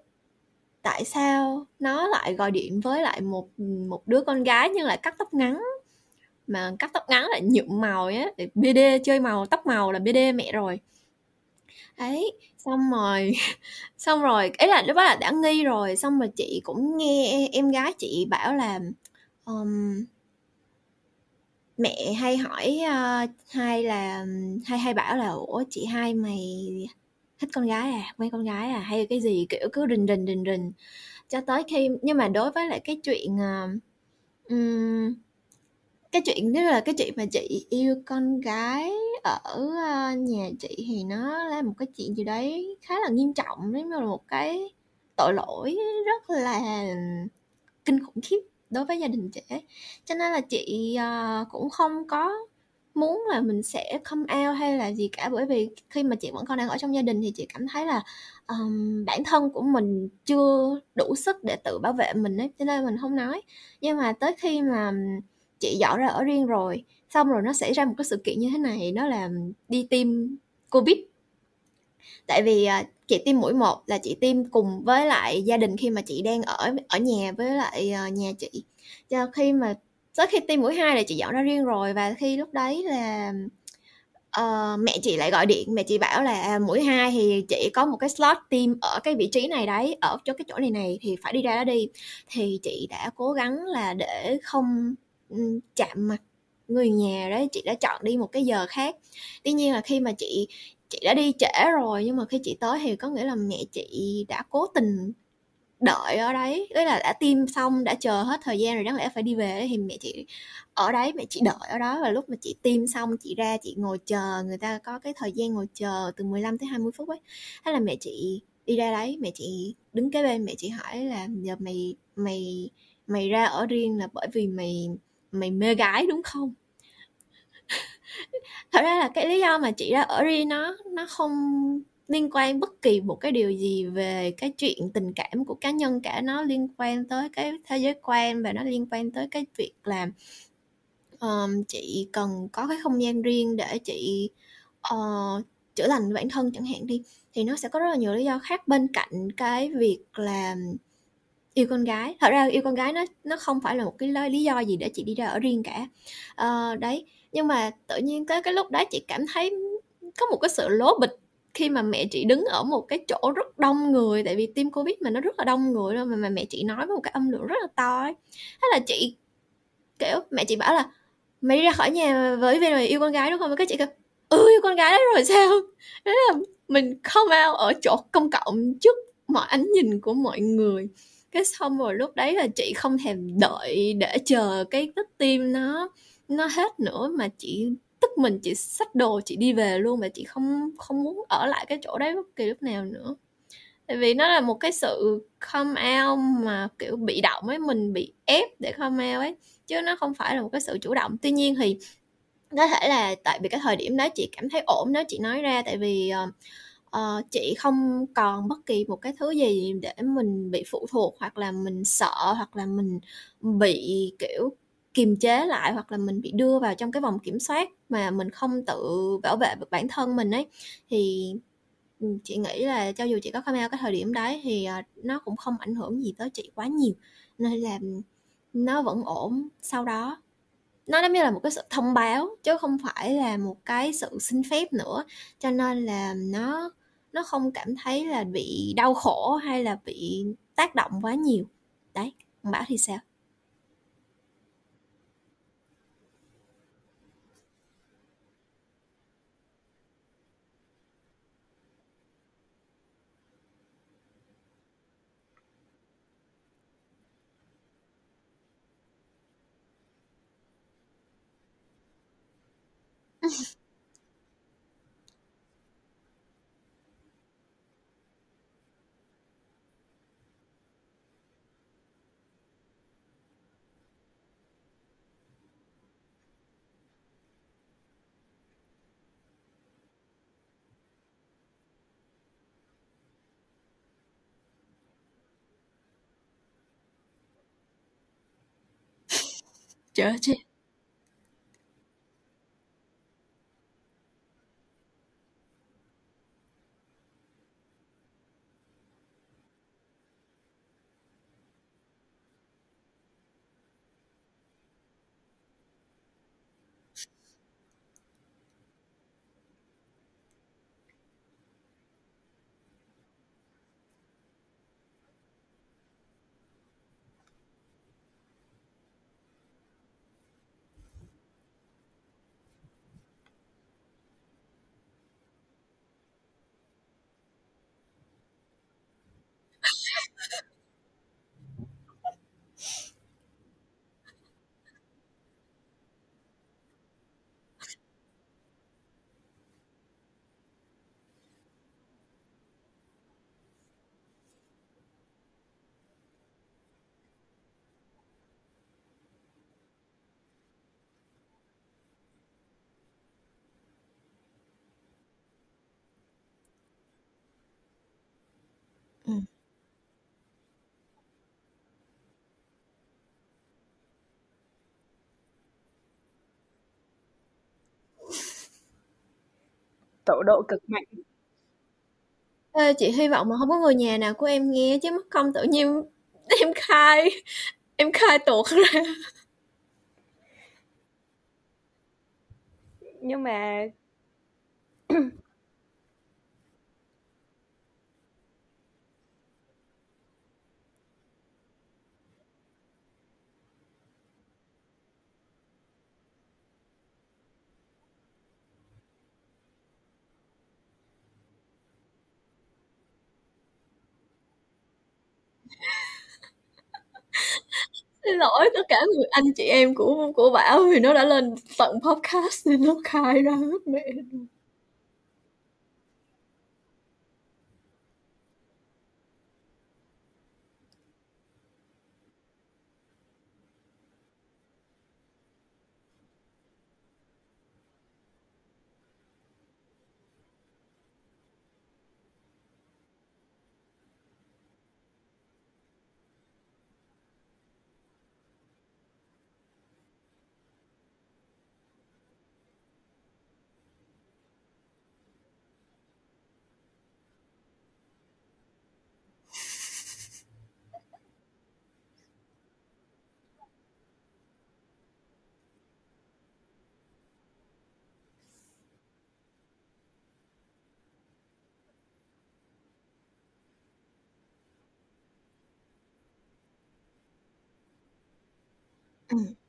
tại sao nó lại gọi điện với lại một một đứa con gái nhưng lại cắt tóc ngắn? Mà cắt tóc ngắn lại nhuộm màu á bd chơi màu tóc màu là bd mẹ rồi ấy xong rồi xong rồi ấy là lúc đó là đã nghi rồi xong rồi chị cũng nghe em gái chị bảo là um, mẹ hay hỏi ờ, uh, hai là hay hay bảo là ủa chị hai mày thích con gái à quen con gái à hay cái gì? Kiểu cứ rình rình rình rình. Cho tới khi nhưng mà đối với lại cái chuyện uh, um, cái chuyện nếu là cái chuyện mà chị yêu con gái ở ờ, nhà chị thì nó là một cái chuyện gì đấy khá là nghiêm trọng giống như là một cái tội lỗi rất là kinh khủng khiếp đối với gia đình trẻ cho nên là chị uh, cũng không có muốn là mình sẽ come out hay là gì cả bởi vì khi mà chị vẫn còn đang ở trong gia đình thì chị cảm thấy là um, bản thân của mình chưa đủ sức để tự bảo vệ mình ấy cho nên mình không nói. Nhưng mà tới khi mà chị dọn ra ở riêng rồi xong rồi nó xảy ra một cái sự kiện như thế này đó là đi tiêm covid. Tại vì à, chị tiêm mũi một là chị tiêm cùng với lại gia đình khi mà chị đang ở ở nhà với lại à, nhà chị. Cho khi mà tới khi tiêm mũi hai là chị dọn ra riêng rồi và khi lúc đấy là uh, mẹ chị lại gọi điện mẹ chị bảo là à, mũi hai thì chị có một cái slot tiêm ở cái vị trí này đấy ở chỗ cái chỗ này này thì phải đi ra đó đi. Thì chị đã cố gắng là để không chạm mặt người nhà đấy chị đã chọn đi một cái giờ khác. Tuy nhiên là khi mà chị chị đã đi trễ rồi, nhưng mà khi chị tới thì có nghĩa là mẹ chị đã cố tình đợi ở đấy. Tức là đã tiêm xong, đã chờ hết thời gian rồi, đáng lẽ phải đi về thì mẹ chị ở đấy, mẹ chị đợi ở đó. Và lúc mà chị tiêm xong, chị ra, chị ngồi chờ, người ta có cái thời gian ngồi chờ từ 15 tới 20 phút ấy. Thế là mẹ chị đi ra đấy, mẹ chị đứng kế bên, mẹ chị hỏi là giờ mày mày mày ra ở riêng là bởi vì mày mày mê gái đúng không? Thật ra là cái lý do mà chị ra ở riêng nó nó không liên quan bất kỳ một cái điều gì về cái chuyện tình cảm của cá nhân cả. Nó liên quan tới cái thế giới quan và nó liên quan tới cái việc là um, chị cần có cái không gian riêng để chị uh, chữa lành bản thân chẳng hạn đi thì nó sẽ có rất là nhiều lý do khác bên cạnh cái việc là yêu con gái. Thật ra yêu con gái nó nó không phải là một cái lý do gì để chị đi ra ở riêng cả. À, đấy. Nhưng mà tự nhiên tới cái lúc đó chị cảm thấy có một cái sự lố bịch khi mà mẹ chị đứng ở một cái chỗ rất đông người. Tại vì tiêm covid mà nó rất là đông người đâu mà, mà mẹ chị nói với một cái âm lượng rất là to ấy. Thế là chị kiểu mẹ chị bảo là mày đi ra khỏi nhà với vì mày yêu con gái đúng không? Và cái chị kêu ừ yêu con gái đấy rồi sao? Thế là mình không ao ở chỗ công cộng trước mọi ánh nhìn của mọi người cái xong rồi lúc đấy là chị không thèm đợi để chờ cái tích tim nó nó hết nữa mà chị tức mình chị xách đồ chị đi về luôn mà chị không không muốn ở lại cái chỗ đấy bất kỳ lúc nào nữa. Tại vì nó là một cái sự come out mà kiểu bị động ấy mình bị ép để come out ấy chứ nó không phải là một cái sự chủ động. Tuy nhiên thì có thể là tại vì cái thời điểm đó chị cảm thấy ổn nếu chị nói ra tại vì uh, uh, chị không còn bất kỳ một cái thứ gì để mình bị phụ thuộc hoặc là mình sợ hoặc là mình bị kiểu kiềm chế lại hoặc là mình bị đưa vào trong cái vòng kiểm soát mà mình không tự bảo vệ được bản thân mình ấy. Thì ừ, chị nghĩ là cho dù chị có camera cái thời điểm đấy thì ờ, nó cũng không ảnh hưởng gì tới chị quá nhiều. Nên là nó vẫn ổn sau đó. Nó giống như là một cái sự thông báo chứ không phải là một cái sự xin phép nữa. Cho nên là nó nó không cảm thấy là bị đau khổ hay là bị tác động quá nhiều. Đấy còn bảo thì sao? Chết? Tổ độ cực mạnh. Ê, chị hy vọng mà hông có người nhà nào của em nghe chứ mất công tự nhiên em khai em khai tuột ra. Nhưng mà Xin lỗi tất cả người, anh chị em của của Bảo vì nó đã lên tận podcast nên nó khai ra hết mẹ luôn. Mm.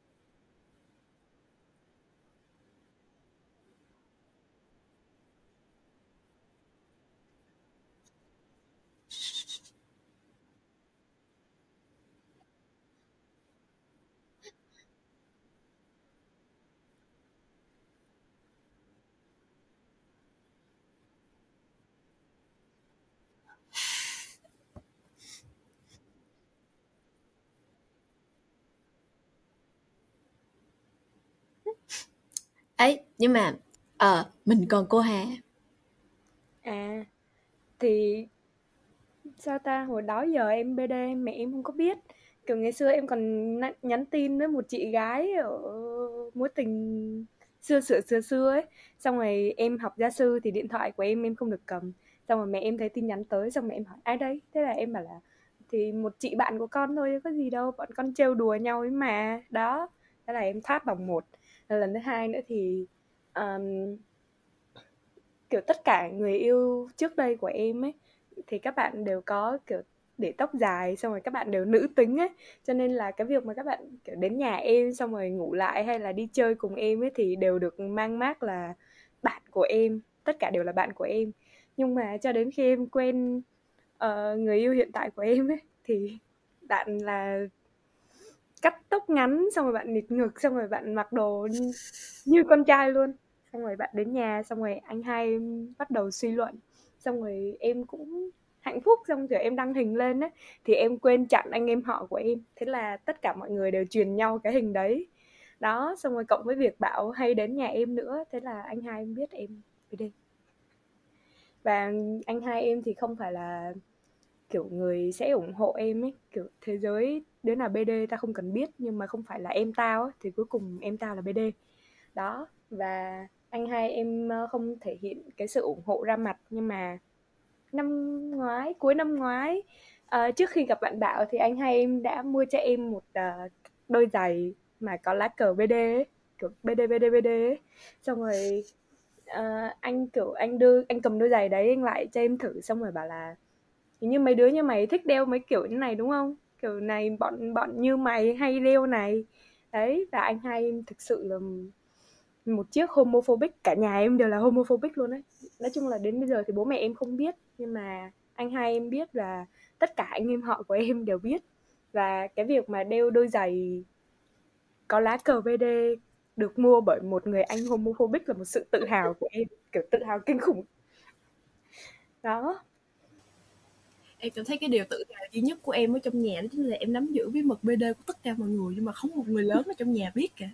Ấy, nhưng mà, ờ, mình còn cô Hà. À, thì sao ta, hồi đó giờ em BD mẹ em không có biết. Kiểu ngày xưa em còn nhắn tin với một chị gái ở mối tình xưa xưa xưa xưa ấy. Xong rồi em học gia sư thì điện thoại của em em không được cầm. Xong rồi mẹ em thấy tin nhắn tới xong mẹ em hỏi: "Ai đấy?" Thế là em bảo là "Thì một chị bạn của con thôi, có gì đâu, bọn con trêu đùa nhau ấy mà." Đó, thế là em thoát vòng một. Lần thứ hai nữa thì, um, kiểu, tất cả người yêu trước đây của em ấy, thì các bạn đều có, kiểu, để tóc dài, xong rồi các bạn đều nữ tính ấy. Cho nên là cái việc mà các bạn, kiểu, đến nhà em xong rồi ngủ lại hay là đi chơi cùng em ấy thì đều được mang mác là bạn của em, tất cả đều là bạn của em. Nhưng mà cho đến khi em quen, uh, người yêu hiện tại của em ấy, thì bạn là cắt tóc ngắn, xong rồi bạn nịt ngực, xong rồi bạn mặc đồ như như con trai luôn. xong rồi bạn đến nhà xong rồi anh hai em bắt đầu suy luận. Xong rồi em cũng hạnh phúc xong rồi em đăng hình lên á. Thì em quên chặn anh em họ của em. Thế là tất cả mọi người đều truyền nhau cái hình đấy. Đó xong rồi cộng với việc bảo hay đến nhà em nữa. Thế là anh hai em biết em BD và anh hai em thì không phải là kiểu người sẽ ủng hộ em ấy. Kiểu thế giới đứa nào BD ta không cần biết nhưng mà không phải là em tao ấy, thì cuối cùng em tao là BD đó và anh hai em ờ, không thể hiện cái sự ủng hộ ra mặt nhưng mà năm ngoái cuối năm ngoái uh, trước khi gặp bạn bảo thì anh hai em đã mua cho em một uh, đôi giày mà có lá cờ BD ấy, kiểu BD BD BD ấy. xong rồi uh, anh kiểu anh đưa anh cầm đôi giày đấy anh lại cho em thử xong rồi bảo là như mấy đứa như mày thích đeo mấy kiểu như này đúng không kiểu này, bọn bọn như mày hay đeo này. Đấy, và anh hai em thực sự là một chiếc homophobic, cả nhà em đều là homophobic luôn đấy. Nói chung là đến bây giờ thì bố mẹ em không biết, nhưng mà anh hai em biết và tất cả anh em họ của em đều biết. Và cái việc mà đeo đôi giày có lá cờ BD được mua bởi một người anh homophobic là một sự tự hào của em, kiểu tự hào kinh khủng. Đó em cảm thấy cái điều tự hào duy nhất của em ở trong nhà đó chính là em nắm giữ bí mật BD của tất cả mọi người, nhưng mà không một người lớn ở trong nhà biết cả.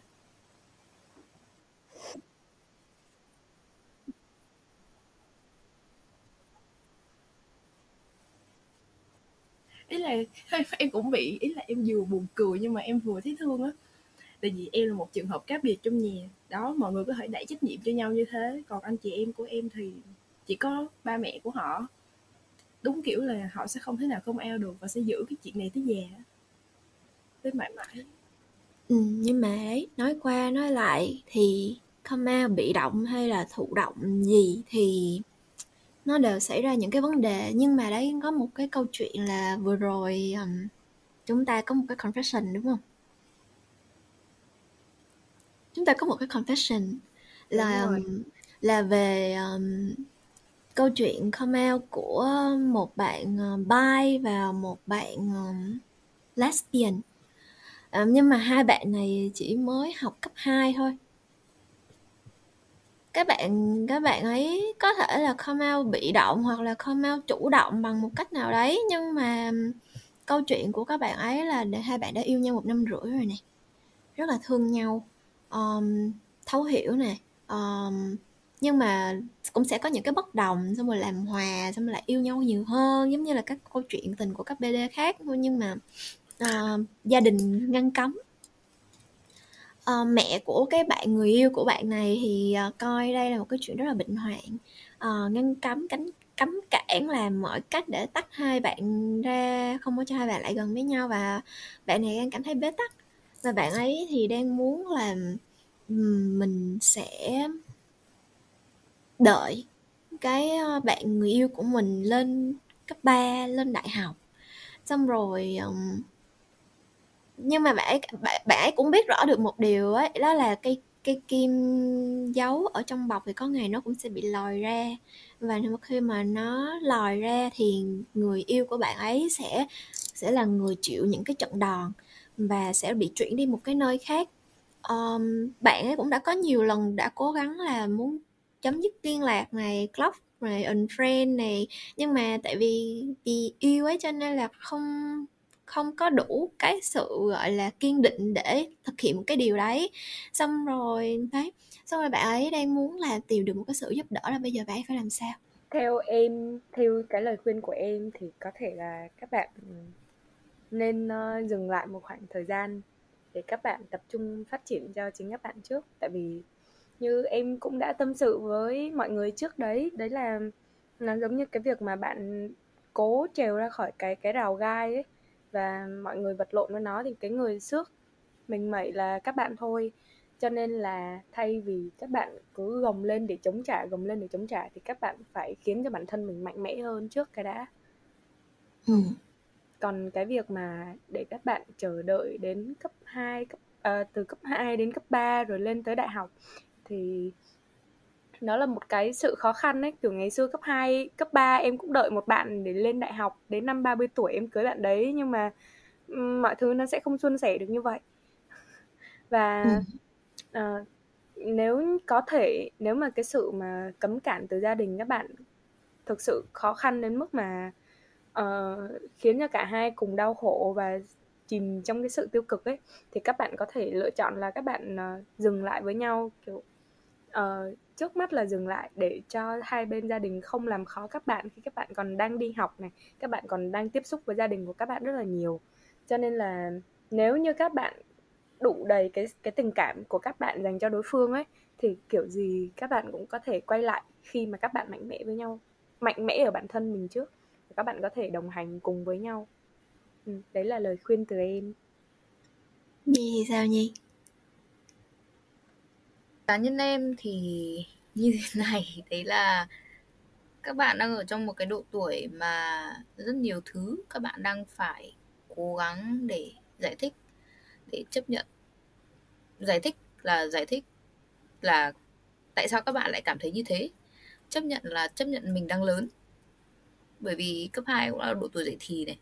Ý là em cũng bị, ý là em vừa buồn cười nhưng mà em vừa thấy thương á. Tại vì em là một trường hợp cá biệt trong nhà. Đó, mọi người có thể đẩy trách nhiệm cho nhau như thế, còn anh chị em của em thì chỉ có ba mẹ của họ đúng kiểu là họ sẽ không thể nào không ao được và sẽ giữ cái chuyện này tới già tới mãi mãi. Ừ, nhưng mà ấy nói qua nói lại thì comment bị động hay là thụ động gì thì nó đều xảy ra những cái vấn đề. Nhưng mà đấy có một cái câu chuyện là vừa rồi um, chúng ta có một cái confession đúng không? Chúng ta có một cái confession là um, là về um, câu chuyện come out của một bạn ờ, bi và một bạn ờ, lesbian. Ờ, nhưng mà hai bạn này chỉ mới học cấp 2 thôi. Các bạn các bạn ấy có thể là come out bị động hoặc là come out chủ động bằng một cách nào đấy nhưng mà câu chuyện của các bạn ấy là hai bạn đã yêu nhau một năm rưỡi rồi này rất là thương nhau. Um, thấu hiểu nè. Um, nhưng mà cũng sẽ có những cái bất đồng xong rồi làm hòa xong rồi lại yêu nhau nhiều hơn giống như là các câu chuyện tình của các BD khác nhưng mà uh, gia đình ngăn cấm. Uh, mẹ của cái bạn người yêu của bạn này thì uh, coi đây là một cái chuyện rất là bệnh hoạn. Uh, ngăn cấm cánh cấm cản làm mọi cách để tách hai bạn ra không có cho hai bạn lại gần với nhau. Và bạn này đang cảm thấy bế tắc. Và bạn ấy thì đang muốn là mình sẽ đợi cái ờ, bạn người yêu của mình lên cấp 3 lên đại học. Xong rồi um, nhưng mà bạn ấy bạn, bạn ấy cũng biết rõ được một điều ấy đó là cái cái kim giấu ở trong bọc thì có ngày nó cũng sẽ bị lòi ra. Và khi mà nó lòi ra thì người yêu của bạn ấy sẽ sẽ là người chịu những cái trận đòn và sẽ bị chuyển đi một cái nơi khác. Um, bạn ấy cũng đã có nhiều lần đã cố gắng là muốn chấm dứt liên lạc này block này unfriend này. Nhưng mà tại vì vì yêu ấy cho nên là không không có đủ cái sự gọi là kiên định để thực hiện một cái điều đấy. Xong rồi đấy xong rồi bạn ấy đang muốn là tìm được một cái sự giúp đỡ là bây giờ bạn ấy phải làm sao? Theo em theo cái lời khuyên của em thì có thể là các bạn ừ, nên uh, dừng lại một khoảng thời gian để các bạn tập trung phát triển cho chính các bạn trước. Tại vì như em cũng đã tâm sự với mọi người trước đấy. Đấy là nó giống như cái việc mà bạn cố trèo ra khỏi cái cái rào gai ấy và mọi người vật lộn với nó thì cái người xước mình mẩy là các bạn thôi. Cho nên là thay vì các bạn cứ gồng lên để chống trả gồng lên để chống trả thì các bạn phải khiến cho bản thân mình mạnh mẽ hơn trước cái đã. Ừ. còn cái việc mà để các bạn chờ đợi đến cấp 2 cấp à, từ cấp 2 đến cấp 3 rồi lên tới đại học thì nó là một cái sự khó khăn ấy kiểu ngày xưa cấp 2, cấp 3 em cũng đợi một bạn để lên đại học đến năm 30 tuổi em cưới bạn đấy nhưng mà mọi thứ nó sẽ không suôn sẻ được như vậy và ừ. uh, nếu có thể nếu mà cái sự mà cấm cản từ gia đình các bạn thực sự khó khăn đến mức mà uh, khiến cho cả hai cùng đau khổ và chìm trong cái sự tiêu cực ấy thì các bạn có thể lựa chọn là các bạn uh, dừng lại với nhau kiểu uh, trước mắt là dừng lại để cho hai bên gia đình không làm khó các bạn khi các bạn còn đang đi học này các bạn còn đang tiếp xúc với gia đình của các bạn rất là nhiều. Cho nên là nếu như các bạn đủ đầy cái cái tình cảm của các bạn dành cho đối phương ấy thì kiểu gì các bạn cũng có thể quay lại khi mà các bạn mạnh mẽ với nhau mạnh mẽ ở bản thân mình trước các bạn có thể đồng hành cùng với nhau. Ừ, đấy là lời khuyên từ em. Nhi thì sao Nhi? Cá nhân em thì như thế này, đấy là các bạn đang ở trong một cái độ tuổi mà rất nhiều thứ các bạn đang phải cố gắng để giải thích, để chấp nhận. Giải thích là, giải thích là tại sao các bạn lại cảm thấy như thế. Chấp nhận là chấp nhận mình đang lớn. Bởi vì cấp 2 cũng là độ tuổi dậy thì này.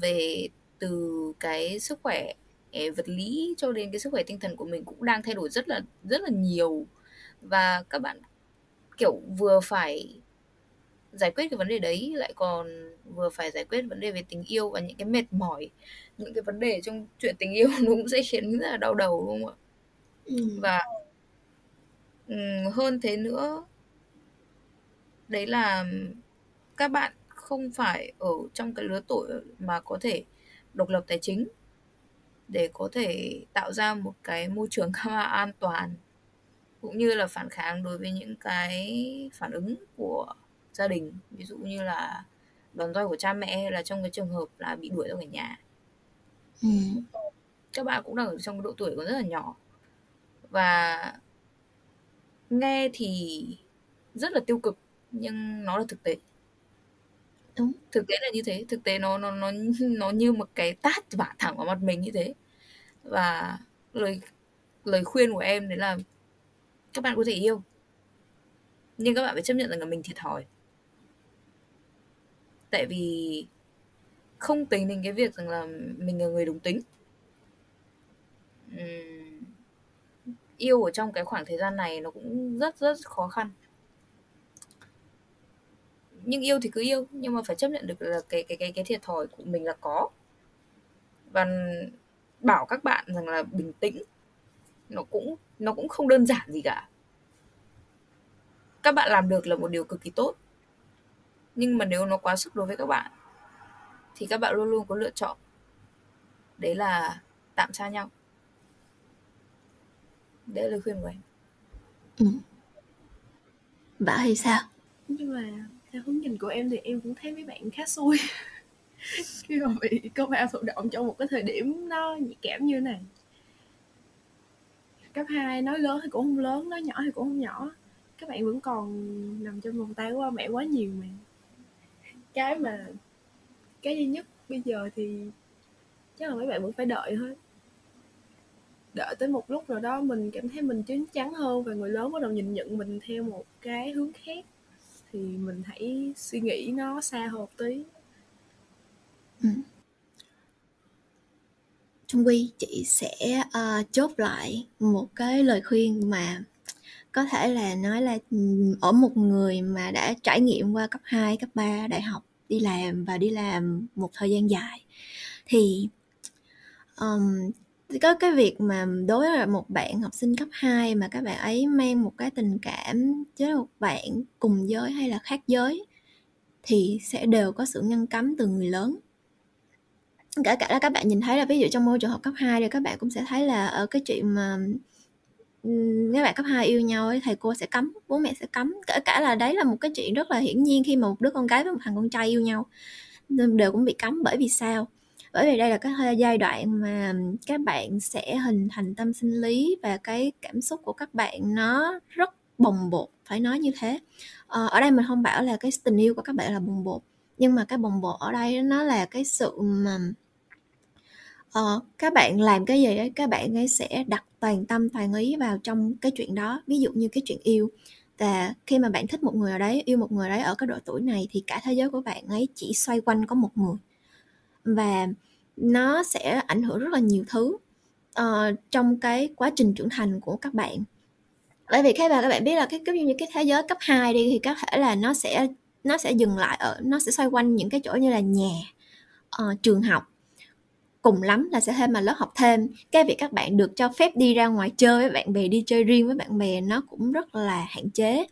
Về từ cái sức khỏe vật lý cho đến cái sức khỏe tinh thần của mình cũng đang thay đổi rất là rất là nhiều. Và các bạn kiểu vừa phải giải quyết cái vấn đề đấy lại còn vừa phải giải quyết vấn đề về tình yêu và những cái mệt mỏi những cái vấn đề trong chuyện tình yêu nó cũng sẽ khiến rất là đau đầu đúng không ạ? Ừ. và hơn thế nữa đấy là các bạn không phải ở trong cái lứa tuổi mà có thể độc lập tài chính để có thể tạo ra một cái môi trường khá an toàn cũng như là phản kháng đối với những cái phản ứng của gia đình. Ví dụ như là đòn roi của cha mẹ hay là trong cái trường hợp là bị đuổi ra khỏi nhà. Ừ. các bạn cũng đang ở trong cái độ tuổi còn rất là nhỏ. Và nghe thì rất là tiêu cực nhưng nó là thực tế đúng. Thực tế là như thế. Thực tế nó nó nó nó như một cái tát vả thẳng vào mặt mình như thế. Và lời lời khuyên của em đấy là các bạn có thể yêu. Nhưng các bạn phải chấp nhận rằng là mình thiệt thòi. Tại vì không tính đến cái việc rằng là mình là người đúng tính. Uhm, yêu ở trong cái khoảng thời gian này nó cũng rất rất khó khăn nhưng yêu thì cứ yêu nhưng mà phải chấp nhận được là cái cái cái cái thiệt thòi của mình là có. Và bảo các bạn rằng là bình tĩnh nó cũng nó cũng không đơn giản gì cả. Các bạn làm được là một điều cực kỳ tốt nhưng mà nếu nó quá sức đối với các bạn thì các bạn luôn luôn có lựa chọn. Đấy là tạm xa nhau. Đấy là lời khuyên của em. Ừ. Bà hay sao? Nhưng mà theo hướng nhìn của em thì em cũng thấy mấy bạn khá xui. Khi mà bị công an thụ động trong một cái thời điểm nó nhạy cảm như này. Cấp 2 nói lớn thì cũng không lớn nói nhỏ thì cũng không nhỏ. Các bạn vẫn còn nằm trong vòng tay của ba mẹ quá nhiều mà. Cái mà cái duy nhất bây giờ thì chắc là mấy bạn vẫn phải đợi thôi. Đợi tới một lúc nào đó mình cảm thấy mình chín chắn hơn và người lớn bắt đầu nhìn nhận mình theo một cái hướng khác thì mình hãy suy nghĩ nó xa hơn tí ừ. Trung Quy chị sẽ uh, chốt lại một cái lời khuyên mà có thể là nói là ở một người mà đã trải nghiệm qua cấp 2, cấp 3, đại học đi làm và đi làm một thời gian dài thì um, có cái việc mà đối với một bạn học sinh cấp 2 mà các bạn ấy mang một cái tình cảm với một bạn cùng giới hay là khác giới thì sẽ đều có sự ngăn cấm từ người lớn. Cả cả là các bạn nhìn thấy là ví dụ trong môi trường học cấp 2 thì các bạn cũng sẽ thấy là ở cái chuyện mà các bạn cấp 2 yêu nhau ấy, thầy cô sẽ cấm bố mẹ sẽ cấm. Cả cả là đấy là một cái chuyện rất là hiển nhiên khi mà một đứa con gái với một thằng con trai yêu nhau đều cũng bị cấm bởi vì sao? Bởi vì đây là cái giai đoạn mà các bạn sẽ hình thành tâm sinh lý và cái cảm xúc của các bạn nó rất bồng bột phải nói như thế. Ờ, ở đây mình không bảo là cái tình yêu của các bạn là bồng bột nhưng mà cái bồng bột ở đây nó là cái sự mà uh, các bạn làm cái gì ấy các bạn ấy sẽ đặt toàn tâm toàn ý vào trong cái chuyện đó. Ví dụ như cái chuyện yêu. Và khi mà bạn thích một người ở đấy yêu một người đấy ở cái độ tuổi này thì cả thế giới của bạn ấy chỉ xoay quanh có một người và nó sẽ ảnh hưởng rất là nhiều thứ uh, trong cái quá trình trưởng thành của các bạn. Bởi vì các bạn các bạn biết là cái giống như cái thế giới cấp 2 đi thì có thể là nó sẽ nó sẽ dừng lại ở nó sẽ xoay quanh những cái chỗ như là nhà uh, trường học. Cùng lắm là sẽ thêm mà lớp học thêm. Cái việc các bạn được cho phép đi ra ngoài chơi với bạn bè đi chơi riêng với bạn bè nó cũng rất là hạn chế.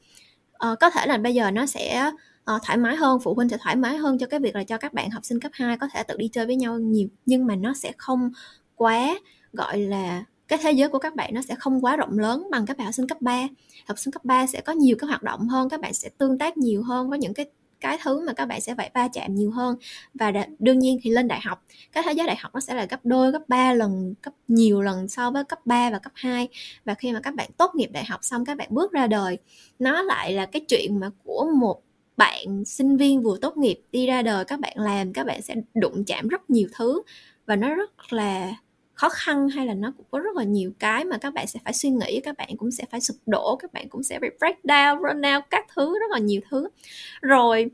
Uh, có thể là bây giờ nó sẽ uh, thoải mái hơn phụ huynh sẽ thoải mái hơn cho cái việc là cho các bạn học sinh cấp 2 có thể tự đi chơi với nhau nhiều. Nhưng mà nó sẽ không quá gọi là cái thế giới của các bạn nó sẽ không quá rộng lớn bằng các bạn học sinh cấp 3 học sinh cấp 3 sẽ có nhiều cái hoạt động hơn các bạn sẽ tương tác nhiều hơn có những cái cái thứ mà các bạn sẽ phải va chạm nhiều hơn. Và đương nhiên thì lên đại học cái thế giới đại học nó sẽ là gấp đôi gấp ba lần gấp nhiều lần so với cấp 3 và cấp 2 và khi mà các bạn tốt nghiệp đại học xong các bạn bước ra đời nó lại là cái chuyện mà của một bạn sinh viên vừa tốt nghiệp đi ra đời, các bạn làm, các bạn sẽ đụng chạm rất nhiều thứ. Và nó rất là khó khăn hay là nó cũng có rất là nhiều cái mà các bạn sẽ phải suy nghĩ, các bạn cũng sẽ phải sụp đổ, các bạn cũng sẽ bị break down, run out các thứ, rất là nhiều thứ. Rồi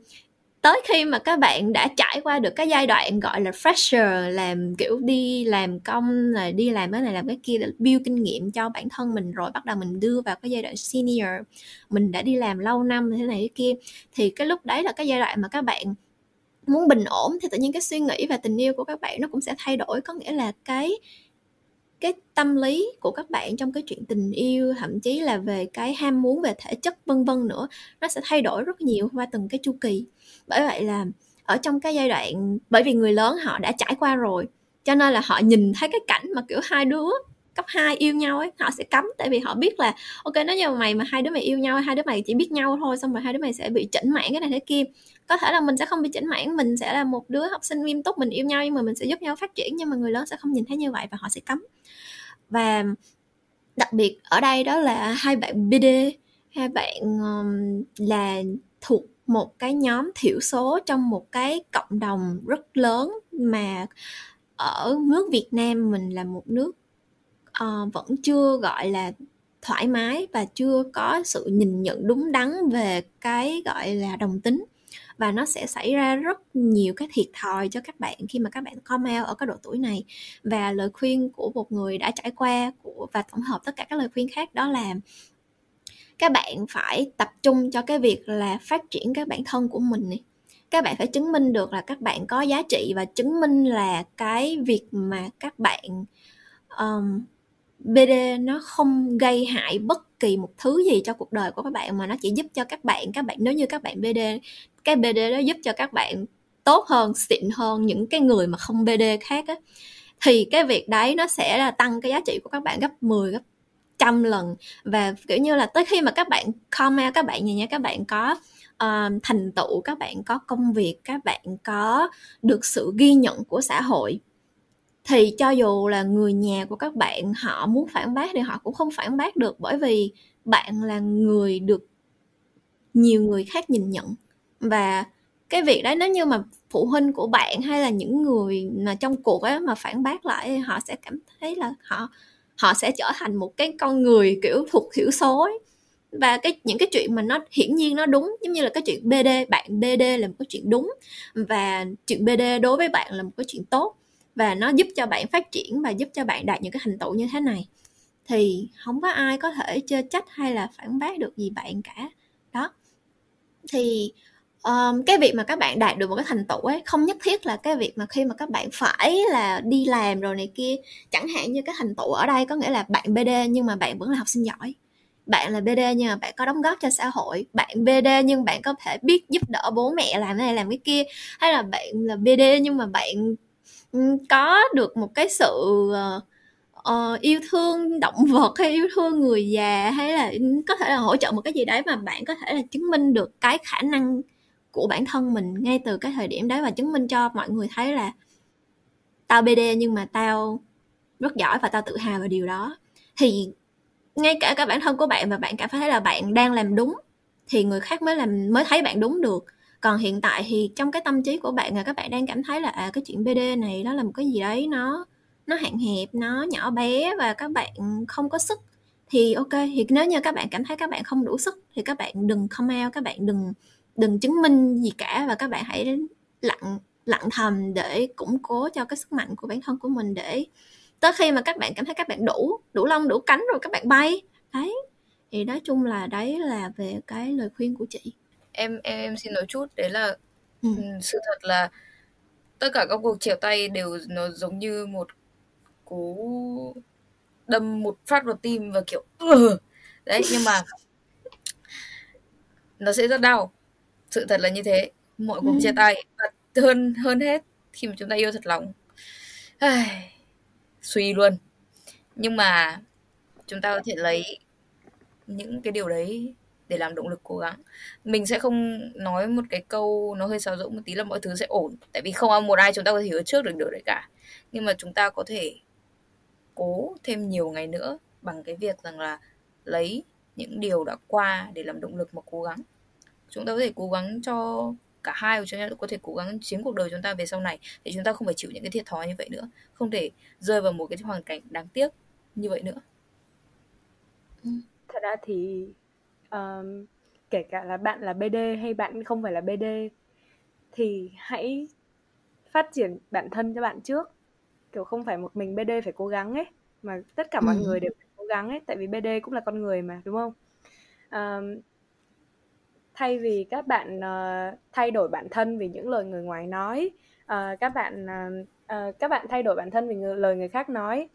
tới khi mà các bạn đã trải qua được cái giai đoạn, gọi là, fresher, làm kiểu đi làm công là đi làm cái này, làm cái kia để build kinh nghiệm cho bản thân mình rồi bắt đầu mình đưa vào cái giai đoạn senior, mình đã đi làm lâu năm thế này thế kia, thì cái lúc đấy là cái giai đoạn mà các bạn muốn bình ổn, thì tự nhiên cái suy nghĩ và tình yêu của các bạn nó cũng sẽ thay đổi, có nghĩa là cái cái tâm lý của các bạn trong cái chuyện tình yêu, thậm chí là về cái ham muốn về thể chất, vân vân nữa, nó sẽ thay đổi rất nhiều qua từng cái chu kỳ. Bởi vậy là ở trong cái giai đoạn, bởi vì người lớn họ đã trải qua rồi, cho nên là họ nhìn thấy cái cảnh mà kiểu hai đứa cấp 2 yêu nhau ấy, họ sẽ cấm, tại vì họ biết là, ok, nếu như mày mà hai đứa mày yêu nhau, hai đứa mày chỉ biết nhau thôi, xong rồi hai đứa mày sẽ bị chỉnh mãn cái này thế kia có thể là mình sẽ không bị chỉnh mãn mình sẽ là một đứa học sinh nghiêm túc mình yêu nhau nhưng mà mình sẽ giúp nhau phát triển nhưng mà người lớn sẽ không nhìn thấy như vậy và họ sẽ cấm. Và đặc biệt ở đây đó là hai bạn BD hai bạn um, là thuộc một cái nhóm thiểu số trong một cái cộng đồng rất lớn mà ở nước Việt Nam mình là một nước uh, vẫn chưa gọi là thoải mái và chưa có sự nhìn nhận đúng đắn về cái gọi là đồng tính và nó sẽ xảy ra rất nhiều cái thiệt thòi cho các bạn khi mà các bạn come out ở cái độ tuổi này. Và lời khuyên của một người đã trải qua của và tổng hợp tất cả các lời khuyên khác đó là các bạn phải tập trung cho cái việc là phát triển cái bản thân của mình này các bạn phải chứng minh được là các bạn có giá trị và chứng minh là cái việc mà các bạn um, BD nó không gây hại bất kỳ một thứ gì cho cuộc đời của các bạn mà nó chỉ giúp cho các bạn các bạn nếu như các bạn BD cái BD đó giúp cho các bạn tốt hơn xịn hơn những cái người mà không BD khác á thì cái việc đấy nó sẽ là tăng cái giá trị của các bạn gấp 10 gấp trăm lần. Và kiểu như là tới khi mà các bạn comment các bạn nhìn nha các bạn có uh, thành tựu các bạn có công việc các bạn có được sự ghi nhận của xã hội thì cho dù là người nhà của các bạn, họ muốn phản bác thì họ cũng không phản bác được, bởi vì bạn là người được nhiều người khác nhìn nhận và cái việc đấy nếu như mà phụ huynh của bạn hay là những người mà trong cuộc ấy mà phản bác lại, họ sẽ cảm thấy là họ họ sẽ trở thành một cái con người, kiểu, thuộc thiểu số ấy. và cái, những cái chuyện mà nó hiển nhiên nó đúng, giống như là cái chuyện BD bạn BD là một cái chuyện đúng, và chuyện BD đối với bạn là một cái chuyện tốt và nó giúp cho bạn phát triển và giúp cho bạn đạt những cái thành tựu như thế này. Thì không có ai có thể chê trách hay là phản bác được gì bạn cả. Đó. Thì um, cái việc mà các bạn đạt được một cái thành tựu ấy không nhất thiết là cái việc mà khi mà các bạn phải là đi làm rồi này kia chẳng hạn như cái thành tựu ở đây có nghĩa là bạn BD nhưng mà bạn vẫn là học sinh giỏi. Bạn là BD nhưng mà bạn có đóng góp cho xã hội. Bạn BD nhưng bạn có thể biết giúp đỡ bố mẹ làm này làm cái kia. Hay là bạn là BD nhưng mà bạn Ừ, có được một cái sự uh, yêu thương động vật hay yêu thương người già hay là ừ, có thể là hỗ trợ một cái gì đấy mà bạn có thể là chứng minh được cái khả năng của bản thân mình ngay từ cái thời điểm đấy và chứng minh cho mọi người thấy là tao BD nhưng mà tao rất giỏi và tao tự hào về điều đó. Thì ngay cả cái bản thân của bạn và bạn cảm thấy là bạn đang làm đúng thì người khác mới làm mới thấy bạn đúng được còn hiện tại thì trong cái tâm trí của bạn là các bạn đang cảm thấy là à cái chuyện BD này nó là một cái gì đấy nó nó hạn hẹp nó nhỏ bé và các bạn không có sức thì ok thì nếu như các bạn cảm thấy các bạn không đủ sức thì các bạn đừng come out các bạn đừng đừng chứng minh gì cả và các bạn hãy lặng lặng thầm để củng cố cho cái sức mạnh của bản thân của mình để tới khi mà các bạn cảm thấy các bạn đủ đủ lông đủ cánh rồi các bạn bay đấy thì nói chung là đấy là về cái lời khuyên của chị em em em xin nói chút đấy là ừ. sự thật là tất cả các cuộc chiều tay đều nó giống như một cú đâm một phát vào tim và kiểu ừ. đấy nhưng mà nó sẽ rất đau sự thật là như thế mọi cuộc ừ. chia tay và hơn hơn hết khi mà chúng ta yêu thật lòng Ai, suy luôn nhưng mà chúng ta có thể lấy những cái điều đấy để làm động lực cố gắng. Mình sẽ không nói một cái câu nó hơi sáo rỗng một tí là mọi thứ sẽ ổn, tại vì không một ai chúng ta có thể hứa trước được điều đấy cả. Nhưng mà chúng ta có thể cố thêm nhiều ngày nữa bằng cái việc rằng là lấy những điều đã qua để làm động lực mà cố gắng. Chúng ta có thể cố gắng cho cả hai của chúng ta, có thể cố gắng chiếm cuộc đời chúng ta về sau này để chúng ta không phải chịu những cái thiệt thòi như vậy nữa. Không thể rơi vào một cái hoàn cảnh đáng tiếc như vậy nữa. Thật ra thì um, kể cả là bạn là BD hay bạn không phải là BD thì hãy phát triển bản thân cho bạn trước kiểu không phải một mình BD phải cố gắng ấy mà tất cả mọi ừ. người đều phải cố gắng ấy tại vì BD cũng là con người mà đúng không um, thay vì các bạn uh, thay đổi bản thân vì những lời người ngoài nói uh, các bạn uh, uh, các bạn thay đổi bản thân vì người, lời người khác nói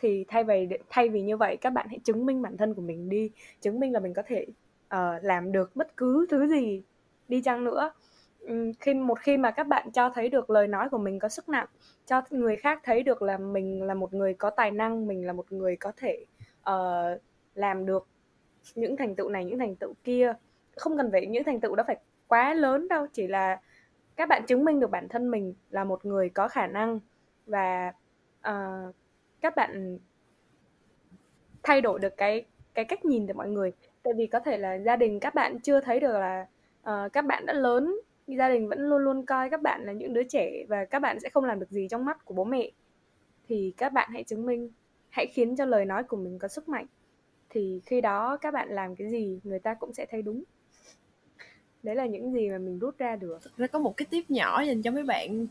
thì thay vì thay vì như vậy các bạn hãy chứng minh bản thân của mình đi. Chứng minh là mình có thể uh, làm được bất cứ thứ gì đi chăng nữa. Um, khi một khi mà các bạn cho thấy được lời nói của mình có sức nặng cho người khác thấy được là mình là một người có tài năng mình là một người có thể uh, làm được những thành tựu này những thành tựu kia không cần phải những thành tựu đó phải quá lớn đâu. Chỉ là các bạn chứng minh được bản thân mình là một người có khả năng và uh, các bạn thay đổi được cái cái cách nhìn của mọi người. Tại vì có thể là gia đình các bạn chưa thấy được là uh, các bạn đã lớn gia đình vẫn luôn luôn coi các bạn là những đứa trẻ và các bạn sẽ không làm được gì trong mắt của bố mẹ. Thì các bạn hãy chứng minh hãy khiến cho lời nói của mình có sức mạnh. Thì khi đó các bạn làm cái gì người ta cũng sẽ thấy đúng. Đấy là những gì mà mình rút ra được. Nó có một cái tiếp nhỏ dành cho mấy bạn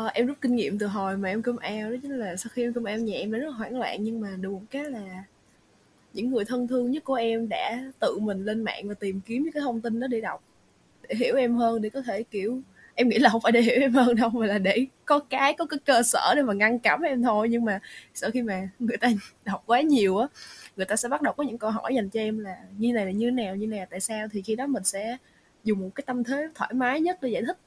uh, em rút kinh nghiệm từ hồi mà em cơm ao đó chính là sau khi em cơm ao nhà em đã rất là hoảng loạn nhưng mà được một cái là những người thân thương nhất của em đã tự mình lên mạng và tìm kiếm những cái thông tin đó để đọc để hiểu em hơn để có thể kiểu em nghĩ là không phải để hiểu em hơn đâu mà là để có cái có cái cơ sở để mà ngăn cấm em thôi. Nhưng mà sau khi mà người ta đọc quá nhiều á người ta sẽ bắt đầu có những câu hỏi dành cho em là như này là như nào như nào tại sao? Thì khi đó mình sẽ dùng một cái tâm thế thoải mái nhất để giải thích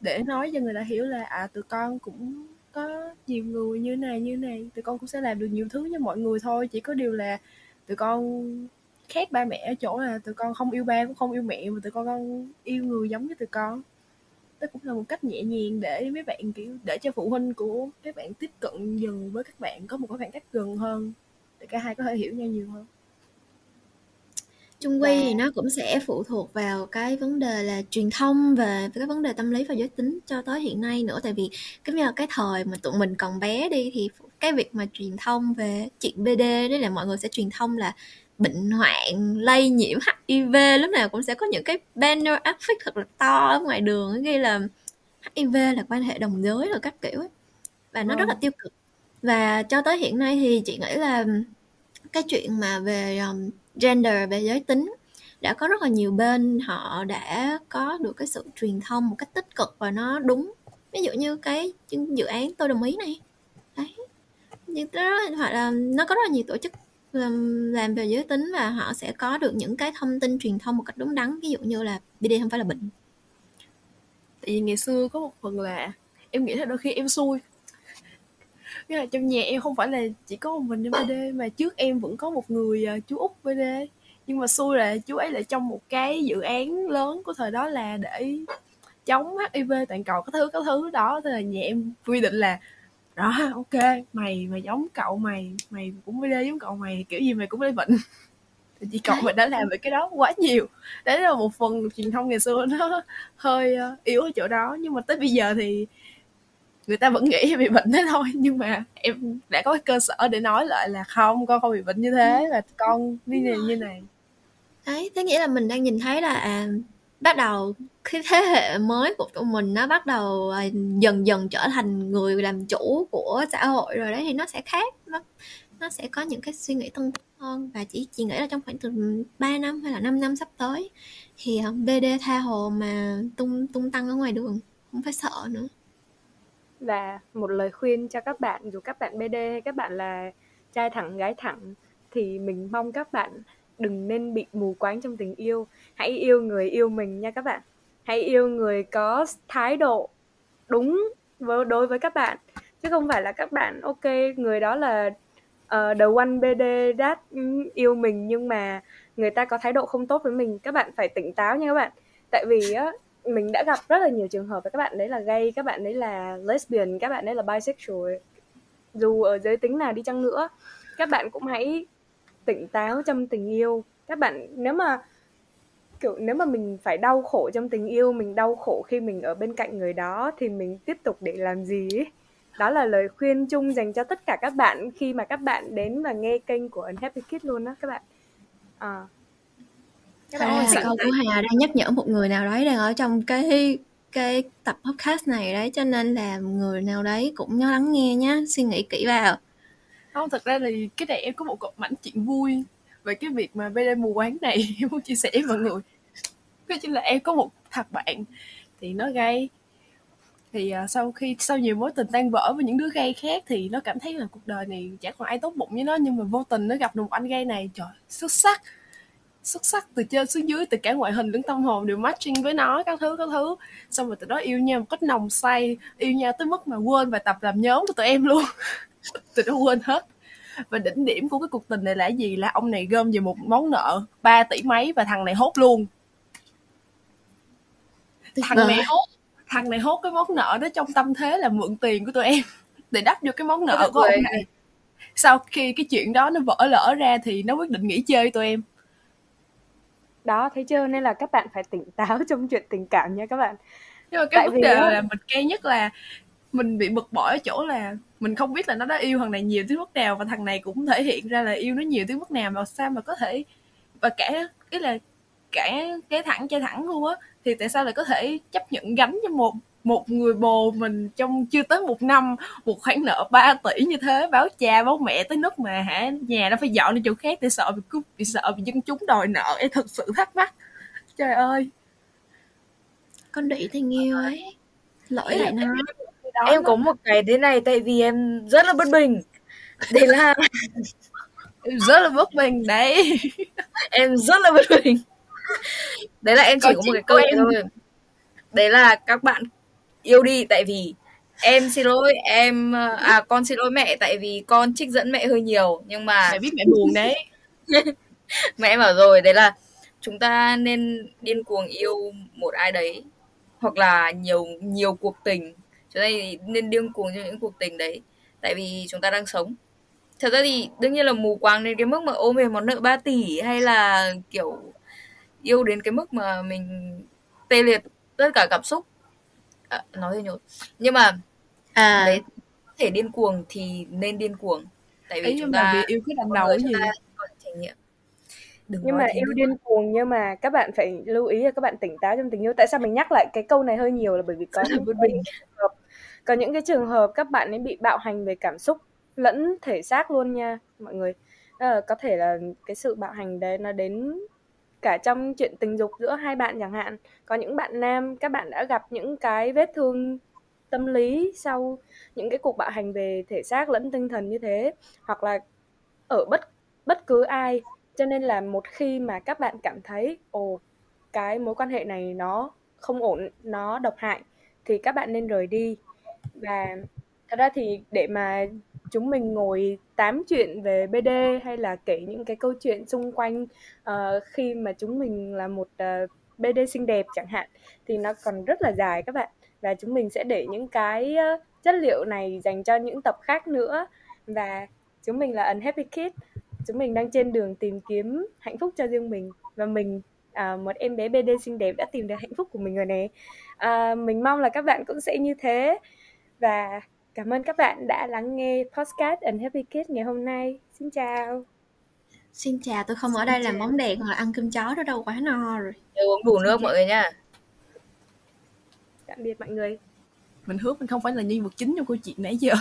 để nói cho người ta hiểu là à tụi con cũng có nhiều người như này như này. Tụi con cũng sẽ làm được nhiều thứ như mọi người thôi. Chỉ có điều là tụi con khác ba mẹ ở chỗ là tụi con không yêu ba cũng không yêu mẹ mà tụi con, con yêu người giống như tụi con. Đó cũng là một cách nhẹ nhàng để mấy bạn kiểu để cho phụ huynh của các bạn tiếp cận dần với các bạn có một cái khoảng cách gần hơn để cả hai có thể hiểu nhau nhiều hơn chung quy thì nó cũng sẽ phụ thuộc vào cái vấn đề là truyền thông về cái vấn đề tâm lý và giới tính cho tới hiện nay nữa. Tại vì cái như là cái thời mà tụi mình còn bé đi thì cái việc mà truyền thông về chuyện BD đấy là mọi người sẽ truyền thông là bệnh hoạn lây nhiễm HIV lúc nào cũng sẽ có những cái banner áp phích thật là to ở ngoài đường ghi là HIV là quan hệ đồng giới rồi các kiểu ấy và nó rất là tiêu cực. Và cho tới hiện nay thì chị nghĩ là cái chuyện mà về um, gender về giới tính. Đã có rất là nhiều bên họ đã có được cái sự truyền thông một cách tích cực và nó đúng. Ví dụ như cái dự án tôi đồng ý này. Đấy. Nhưng đó hoặc là nó có rất là nhiều tổ chức làm, làm về giới tính và họ sẽ có được những cái thông tin truyền thông một cách đúng đắn. Ví dụ như là BD không phải là bệnh. Tại vì ngày xưa có một phần là em nghĩ là đôi khi em xui. Nghĩa là trong nhà em không phải là chỉ có một mình em BD mà trước em vẫn có một người uh, chú út BD nhưng mà xui là chú ấy lại trong một cái dự án lớn của thời đó là để chống HIV toàn cầu cái thứ cái thứ đó. Thế là nhà em quy định là đó ok mày mày giống cậu mày mày cũng BD giống cậu mày kiểu gì mày cũng lấy bệnh. Thì chị cậu mình đã làm về cái đó quá nhiều. Đấy là một phần truyền thông ngày xưa nó hơi à, yếu ở chỗ đó. Nhưng mà tới bây giờ thì người ta vẫn nghĩ bị bệnh thế thôi nhưng mà em đã có cái cơ sở để nói lại là không con không bị bệnh như thế và con như này như này. Đấy thế nghĩa là mình đang nhìn thấy là à, bắt đầu cái thế hệ mới của tụi mình nó bắt đầu à, dần dần trở thành người làm chủ của xã hội rồi đấy thì nó sẽ khác nó nó sẽ có những cái suy nghĩ tân hơn. Và chỉ chỉ nghĩ là trong khoảng từ 3 năm hay là 5 năm sắp tới thì à, BD tha hồ mà tung tung tăng ở ngoài đường không phải sợ nữa và một lời khuyên cho các bạn dù các bạn BD hay các bạn là trai thẳng gái thẳng thì mình mong các bạn đừng nên bị mù quáng trong tình yêu. Hãy yêu người yêu mình nha các bạn. Hãy yêu người có thái độ đúng với đối với các bạn. Chứ không phải là các bạn ok người đó là uh, the one BD that yêu mình nhưng mà người ta có thái độ không tốt với mình. Các bạn phải tỉnh táo nha các bạn. Tại vì á mình đã gặp rất là nhiều trường hợp với các bạn đấy là gay, các bạn đấy là lesbian, các bạn đấy là bisexual dù ở giới tính nào đi chăng nữa, các bạn cũng hãy tỉnh táo trong tình yêu các bạn, nếu mà, kiểu, nếu mà mình phải đau khổ trong tình yêu, mình đau khổ khi mình ở bên cạnh người đó, thì mình tiếp tục để làm gì ấy. đó là lời khuyên chung dành cho tất cả các bạn khi mà các bạn đến và nghe kênh của Unhappy Kid luôn đó các bạn à các bạn à, câu của Hà đang nhắc nhở một người nào đấy đang ở trong cái cái tập podcast này đấy cho nên là người nào đấy cũng nhớ lắng nghe nhá suy nghĩ kỹ vào. Không thật ra thì cái này em có một cột mảnh chuyện vui về cái việc mà BD mù quáng này em muốn chia sẻ với mọi người. Đó chính là em có một thằng bạn thì nó gay. Thì uh, sau khi sau nhiều mối tình tan vỡ với những đứa gay khác thì nó cảm thấy là cuộc đời này chẳng còn ai tốt bụng với nó nhưng mà vô tình nó gặp được một anh gay này trời xuất sắc xuất sắc từ trên xuống dưới từ cả ngoại hình lẫn tâm hồn đều matching với nó các thứ các thứ. Xong rồi tụi nó yêu nhau một cách nồng say yêu nhau tới mức mà quên bài tập làm nhóm của tụi em luôn. Tụi nó quên hết. Và đỉnh điểm của cái cuộc tình này là gì? Là ông này gom về một món nợ 3 tỷ mấy và thằng này hốt luôn. Thằng này hốt thằng này hốt cái món nợ đó trong tâm thế là mượn tiền của tụi em để đắp vô cái món nợ của ông này. Sau khi cái chuyện đó nó vỡ lỡ ra thì nó quyết định nghỉ chơi tụi em đó thấy chưa? Nên là các bạn phải tỉnh táo trong chuyện tình cảm nha các bạn. Nhưng mà cái Tại vấn đề là mình cay nhất là mình bị bực bội ở chỗ là mình không biết là nó đã yêu thằng này nhiều tới mức nào và thằng này cũng thể hiện ra là yêu nó nhiều tới mức nào mà sao mà có thể và cả ý là cả cái thẳng chơi thẳng luôn á. Thì tại sao lại có thể chấp nhận gánh cho một một người bồ mình trong chưa tới một năm một khoản nợ 3 tỷ như thế báo cha báo mẹ tới nước mà hả? Nhà nó phải dọn đi chỗ khác để sợ bị cướp bị sợ bị dân chúng đòi nợ. Em thật sự thắc mắc. Trời ơi. Con đĩ tình yêu ấy. Lỗi lại nó. Em có một cái thế này tại vì em rất là bất bình. Đấy là em rất là bất bình đấy. Em rất là bất bình. Đấy là em chỉ có, có một cái câu em... thôi. Đấy là các bạn yêu đi tại vì em xin lỗi em à con xin lỗi mẹ tại vì con trích dẫn mẹ hơi nhiều nhưng mà mẹ biết mẹ buồn đấy. Mẹ bảo rồi đấy là chúng ta nên điên cuồng yêu một ai đấy hoặc là nhiều nhiều cuộc tình. Chúng ta nên điên cuồng cho những cuộc tình đấy tại vì chúng ta đang sống. Thật ra thì đương nhiên là mù quáng đến cái mức mà ôm về món nợ 3 tỷ hay là kiểu yêu đến cái mức mà mình tê liệt tất cả cảm xúc à, nói hơi nhột nhưng mà à. đấy thể điên cuồng thì nên điên cuồng. Tại vì Ấy, chúng ta yêu cái đằng đầu gì trải nghiệm. Đừng nhưng mà yêu điên cuồng nhưng mà các bạn phải lưu ý là các bạn tỉnh táo trong tình yêu. Tại sao mình nhắc lại cái câu này hơi nhiều là bởi vì có những trường hợp có những cái trường hợp các bạn ấy bị bạo hành về cảm xúc lẫn thể xác luôn nha mọi người. À, có thể là cái sự bạo hành đấy nó đến cả trong chuyện tình dục giữa hai bạn chẳng hạn. Có những bạn nam, các bạn đã gặp những cái vết thương tâm lý sau những cái cuộc bạo hành về thể xác lẫn tinh thần như thế, hoặc là ở bất bất cứ ai. Cho nên là một khi mà các bạn cảm thấy, ồ, cái mối quan hệ này nó không ổn, nó độc hại, thì các bạn nên rời đi. Và thật ra thì để mà chúng mình ngồi tám chuyện về BD hay là kể những cái câu chuyện xung quanh uh, khi mà chúng mình là một ờ, uh, BD xinh đẹp chẳng hạn thì nó còn rất là dài các bạn. Và chúng mình sẽ để những cái uh, chất liệu này dành cho những tập khác nữa. Và chúng mình là Unhappy Kid. Chúng mình đang trên đường tìm kiếm hạnh phúc cho riêng mình. Và mình à, một em bé BD xinh đẹp đã tìm được hạnh phúc của mình rồi nè. À, mình mong là các bạn cũng sẽ như thế. Và cảm ơn các bạn đã lắng nghe podcast Unhappy Kids ngày hôm nay. Xin chào. Xin chào tôi không xin ở đây chào. làm bóng đèn hoặc ăn cơm chó đó đâu quá no rồi. Uống đủ nước mọi người nha. Tạm biệt mọi người. Mình hứa mình không phải là nhân vật chính trong câu chuyện nãy giờ